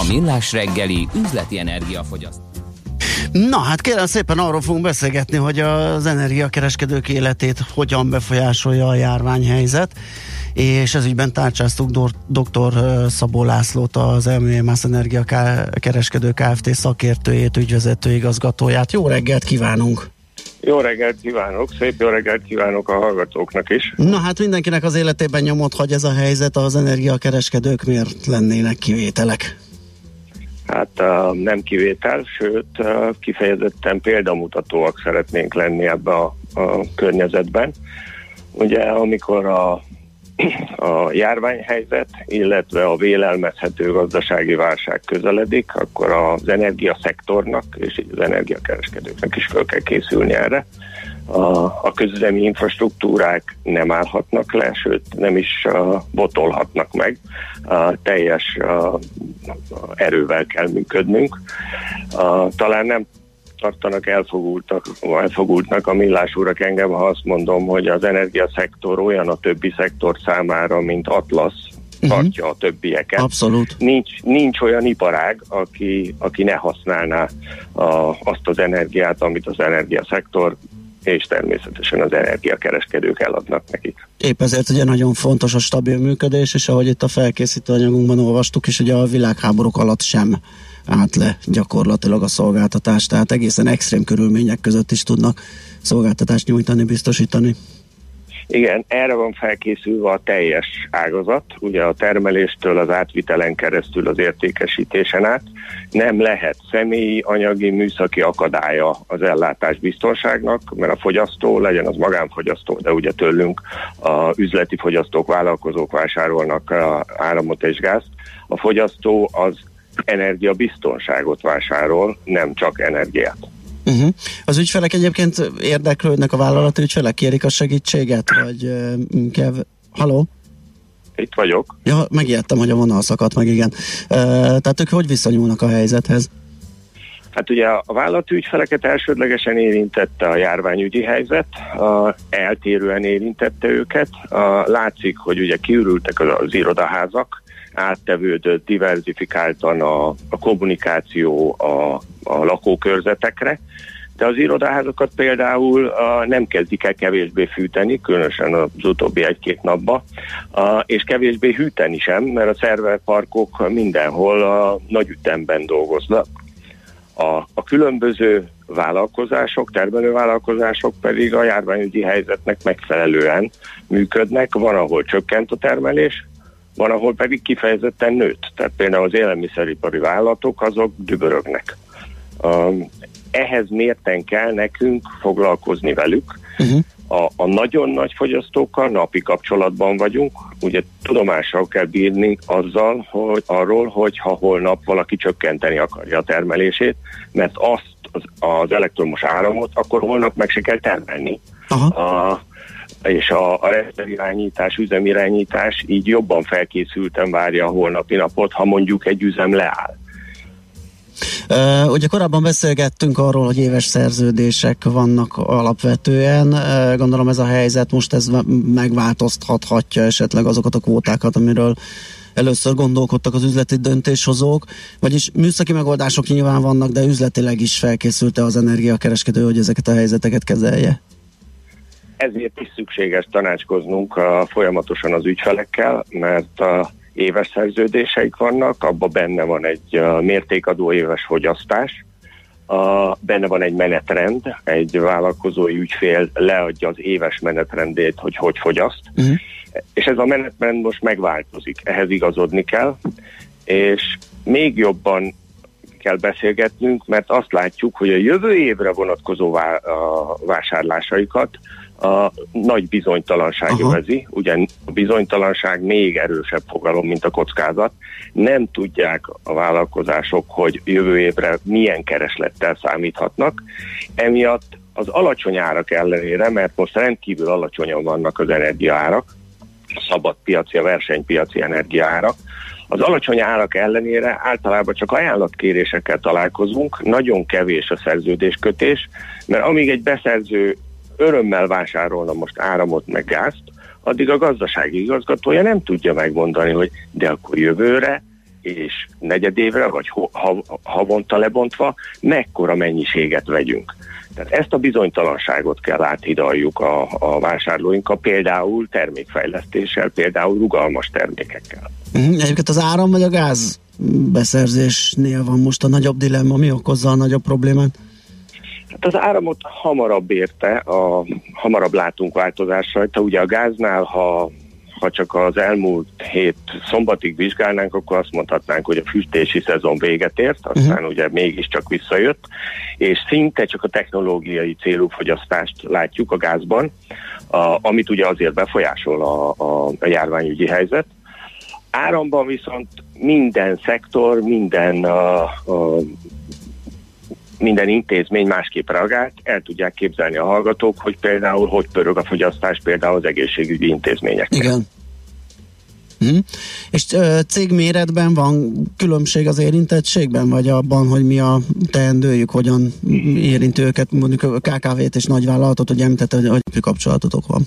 [SPEAKER 1] A Millás reggeli üzleti energiafogyasztás.
[SPEAKER 3] Na hát kérem szépen arról fogunk beszélgetni, hogy az energiakereskedők életét hogyan befolyásolja a járványhelyzet, és ez ügyben tárcsáztuk dr. Szabó Lászlót, az MMS Energia Kereskedő Kft. szakértőjét, ügyvezető igazgatóját. Jó reggelt kívánunk!
[SPEAKER 15] Jó reggelt kívánok, szép jó reggelt kívánok a hallgatóknak is.
[SPEAKER 3] Na hát mindenkinek az életében nyomot hagy ez a helyzet, az energiakereskedők miért lennének kivételek?
[SPEAKER 15] Hát nem kivétel, sőt kifejezetten példamutatóak szeretnénk lenni ebbe a, a környezetben. Ugye amikor a, a járványhelyzet, illetve a vélelmezhető gazdasági válság közeledik, akkor az energiaszektornak és az energiakereskedőknek is fel kell készülni erre. A, a közüzemi infrastruktúrák nem állhatnak le, sőt nem is uh, botolhatnak meg. Uh, teljes uh, erővel kell működnünk. Uh, talán nem tartanak elfogultak, elfogultnak a millás urak engem, ha azt mondom, hogy az energiaszektor olyan a többi szektor számára, mint Atlasz, tartja a többieket.
[SPEAKER 3] Abszolút.
[SPEAKER 15] Nincs, nincs olyan iparág, aki, aki ne használná a, azt az energiát, amit az energiaszektor és természetesen az energiakereskedők eladnak nekik.
[SPEAKER 3] Épp ezért ugye nagyon fontos a stabil működés, és ahogy itt a felkészítő anyagunkban olvastuk, és ugye a világháborúk alatt sem állt le gyakorlatilag a szolgáltatás, tehát egészen extrém körülmények között is tudnak szolgáltatást nyújtani, biztosítani.
[SPEAKER 15] Igen, erre van felkészülve a teljes ágazat, ugye a termeléstől az átvitelen keresztül az értékesítésen át. Nem lehet személyi, anyagi, műszaki akadálya az ellátás biztonságnak, mert a fogyasztó, legyen az magánfogyasztó, de ugye tőlünk a üzleti fogyasztók, vállalkozók vásárolnak a áramot és gázt. A fogyasztó az energiabiztonságot vásárol, nem csak energiát.
[SPEAKER 3] Uh-huh. Az ügyfelek egyébként érdeklődnek, a vállalati ügyfelek kérik a segítséget, vagy uh, kev... Haló?
[SPEAKER 15] Itt vagyok.
[SPEAKER 3] Ja, megijedtem, hogy a vonal szakadt meg, igen. Uh, tehát ők hogy viszonyulnak a helyzethez?
[SPEAKER 15] Hát ugye a vállalati ügyfeleket elsődlegesen érintette a járványügyi helyzet, a, eltérően érintette őket. A, látszik, hogy ugye kiürültek az, az irodaházak, áttevődött diversifikáltan a, a kommunikáció a, a lakókörzetekre, de az irodaházakat például a, nem kezdik el kevésbé fűteni, különösen az utóbbi egy-két napban, a, és kevésbé hűteni sem, mert a szerverparkok mindenhol a nagy ütemben dolgoznak. A, a különböző vállalkozások, termelővállalkozások pedig a járványügyi helyzetnek megfelelően működnek. Van, ahol csökkent a termelés, van, ahol pedig kifejezetten nőtt. Tehát például az élelmiszeripari vállalatok azok dübörögnek. Um, ehhez mérten kell nekünk foglalkozni velük. Uh-huh. A, a nagyon nagy fogyasztókkal napi kapcsolatban vagyunk, ugye tudomással kell bírni azzal, hogy arról, hogy ha holnap valaki csökkenteni akarja a termelését, mert azt az, az elektromos áramot, akkor holnap meg se kell termelni. Aha. A, és a, a irányítás, üzemirányítás így jobban felkészülten várja a holnapi napot, ha mondjuk egy üzem leáll.
[SPEAKER 3] Uh, ugye korábban beszélgettünk arról, hogy éves szerződések vannak alapvetően. Uh, gondolom ez a helyzet most ez megváltoztathatja esetleg azokat a kvótákat, amiről először gondolkodtak az üzleti döntéshozók, vagyis műszaki megoldások nyilván vannak, de üzletileg is felkészülte az energiakereskedő, hogy ezeket a helyzeteket kezelje
[SPEAKER 15] ezért is szükséges tanácskoznunk a, folyamatosan az ügyfelekkel, mert a éves szerződéseik vannak, abban benne van egy mértékadó éves fogyasztás, a, benne van egy menetrend, egy vállalkozói ügyfél leadja az éves menetrendét, hogy hogy fogyaszt, uh-huh. és ez a menetrend most megváltozik, ehhez igazodni kell, és még jobban kell beszélgetnünk, mert azt látjuk, hogy a jövő évre vonatkozó vá- a vásárlásaikat a nagy bizonytalanság Aha. övezi, ugyan a bizonytalanság még erősebb fogalom, mint a kockázat. Nem tudják a vállalkozások, hogy jövő évre milyen kereslettel számíthatnak. Emiatt az alacsony árak ellenére, mert most rendkívül alacsonyan vannak az energiaárak, szabad piaci, a versenypiaci energiaárak, az alacsony árak ellenére általában csak ajánlatkérésekkel találkozunk, nagyon kevés a szerződéskötés, mert amíg egy beszerző örömmel vásárolna most áramot meg gázt, addig a gazdasági igazgatója nem tudja megmondani, hogy de akkor jövőre és negyedévre, vagy havonta lebontva mekkora mennyiséget vegyünk. Tehát ezt a bizonytalanságot kell áthidaljuk a, a vásárlóinkkal, például termékfejlesztéssel, például rugalmas termékekkel.
[SPEAKER 3] Uh-huh. Egyébként az áram vagy a gáz beszerzésnél van most a nagyobb dilemma, mi okozza a nagyobb problémát?
[SPEAKER 15] Hát az áramot hamarabb érte, a, hamarabb látunk változás rajta. Ugye a gáznál, ha, ha csak az elmúlt hét szombatig vizsgálnánk, akkor azt mondhatnánk, hogy a fűtési szezon véget ért, aztán uh-huh. ugye mégiscsak visszajött, és szinte csak a technológiai célú fogyasztást látjuk a gázban, a, amit ugye azért befolyásol a, a, a járványügyi helyzet. Áramban viszont minden szektor, minden a, a minden intézmény másképp reagált, el tudják képzelni a hallgatók, hogy például hogy pörög a fogyasztás például az egészségügyi intézményeknél.
[SPEAKER 3] Igen. Hm. És cégméretben van különbség az érintettségben, vagy abban, hogy mi a teendőjük, hogyan érint őket, mondjuk a KKV-t és nagyvállalatot, hogy említette, hogy, hogy kapcsolatotok van?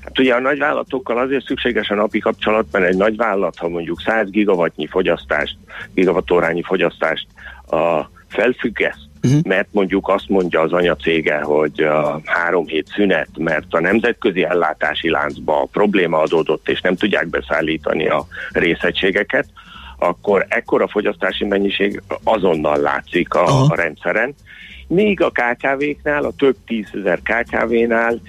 [SPEAKER 15] Hát ugye a nagyvállalatokkal azért szükséges a napi kapcsolat, mert egy nagyvállalat, ha mondjuk 100 gigawattnyi fogyasztást, gigawattórányi fogyasztást a felfüggeszt, uh-huh. mert mondjuk azt mondja az anyacége, hogy a három hét szünet, mert a nemzetközi ellátási láncba probléma adódott, és nem tudják beszállítani a részegységeket, akkor ekkora fogyasztási mennyiség azonnal látszik a, a rendszeren. Míg a KKV-knál, a több tízezer KKV-nál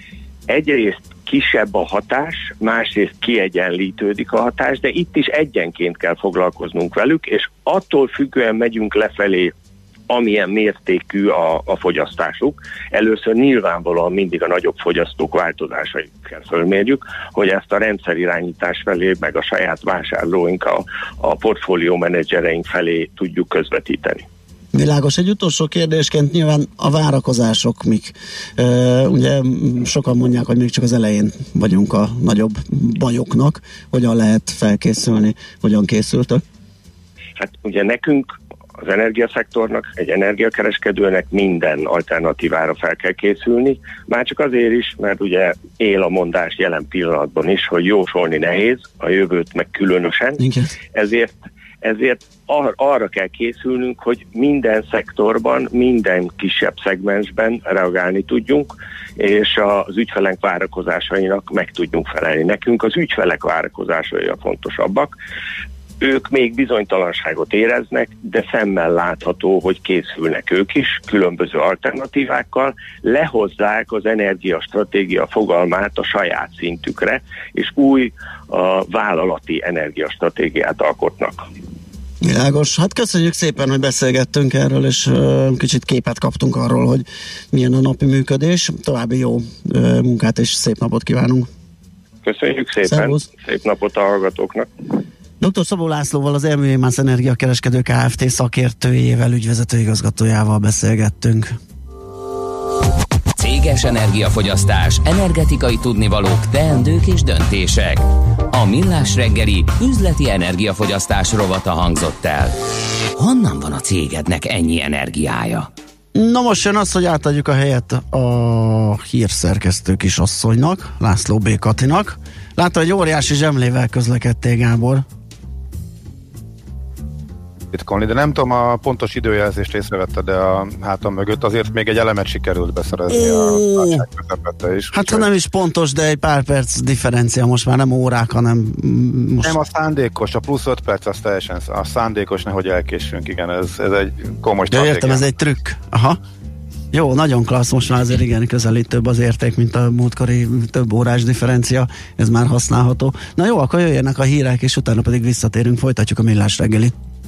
[SPEAKER 15] egyrészt kisebb a hatás, másrészt kiegyenlítődik a hatás, de itt is egyenként kell foglalkoznunk velük, és attól függően megyünk lefelé amilyen mértékű a, a fogyasztásuk. Először nyilvánvalóan mindig a nagyobb fogyasztók változásait kell fölmérjük, hogy ezt a rendszerirányítás felé, meg a saját vásárlóink, a, a portfólió menedzsereink felé tudjuk közvetíteni.
[SPEAKER 3] Világos. Egy utolsó kérdésként nyilván a várakozások mik. Uh, ugye sokan mondják, hogy még csak az elején vagyunk a nagyobb bajoknak. Hogyan lehet felkészülni? Hogyan készültök?
[SPEAKER 15] Hát ugye nekünk az energiaszektornak, egy energiakereskedőnek minden alternatívára fel kell készülni, már csak azért is, mert ugye él a mondás jelen pillanatban is, hogy jósolni nehéz, a jövőt meg különösen,
[SPEAKER 3] Igen.
[SPEAKER 15] ezért ezért ar- arra kell készülnünk, hogy minden szektorban, minden kisebb szegmensben reagálni tudjunk, és az ügyfelek várakozásainak meg tudjunk felelni. Nekünk az ügyfelek várakozásai a fontosabbak. Ők még bizonytalanságot éreznek, de szemmel látható, hogy készülnek ők is különböző alternatívákkal, lehozzák az energiastratégia fogalmát a saját szintükre, és új a vállalati energiastratégiát alkotnak.
[SPEAKER 3] Világos. Hát köszönjük szépen, hogy beszélgettünk erről, és uh, kicsit képet kaptunk arról, hogy milyen a napi működés. További jó uh, munkát és szép napot kívánunk.
[SPEAKER 15] Köszönjük szépen.
[SPEAKER 3] Szervusz.
[SPEAKER 15] Szép napot a hallgatóknak.
[SPEAKER 3] Dr. Szabó Lászlóval, az Elműémász Energiakereskedő Kft. szakértőjével, ügyvezető igazgatójával beszélgettünk.
[SPEAKER 1] Céges energiafogyasztás, energetikai tudnivalók, teendők és döntések. A Millás reggeli üzleti energiafogyasztás rovata hangzott el. Honnan van a cégednek ennyi energiája?
[SPEAKER 3] Na most jön az, hogy átadjuk a helyet a hírszerkesztő kisasszonynak, László B. Katinak. Látta, hogy óriási zsemlével közlekedtél, Gábor.
[SPEAKER 4] Titkolni, de nem tudom, a pontos időjelzést észrevette, de a hátam mögött azért még egy elemet sikerült beszerezni a válság közepette is.
[SPEAKER 3] Hát ha nem is pontos, de egy pár perc differencia, most már nem órák, hanem most...
[SPEAKER 4] Nem a szándékos, a plusz 5 perc az teljesen a szándékos, nehogy elkésünk, igen, ez, ez egy komoly
[SPEAKER 3] Ja, értem, ez egy trükk. Aha. Jó, nagyon klassz, most már azért igen közelít több az érték, mint a múltkori több órás differencia, ez már használható. Na jó, akkor jöjjenek a hírek, és utána pedig visszatérünk, folytatjuk a millás reggelit.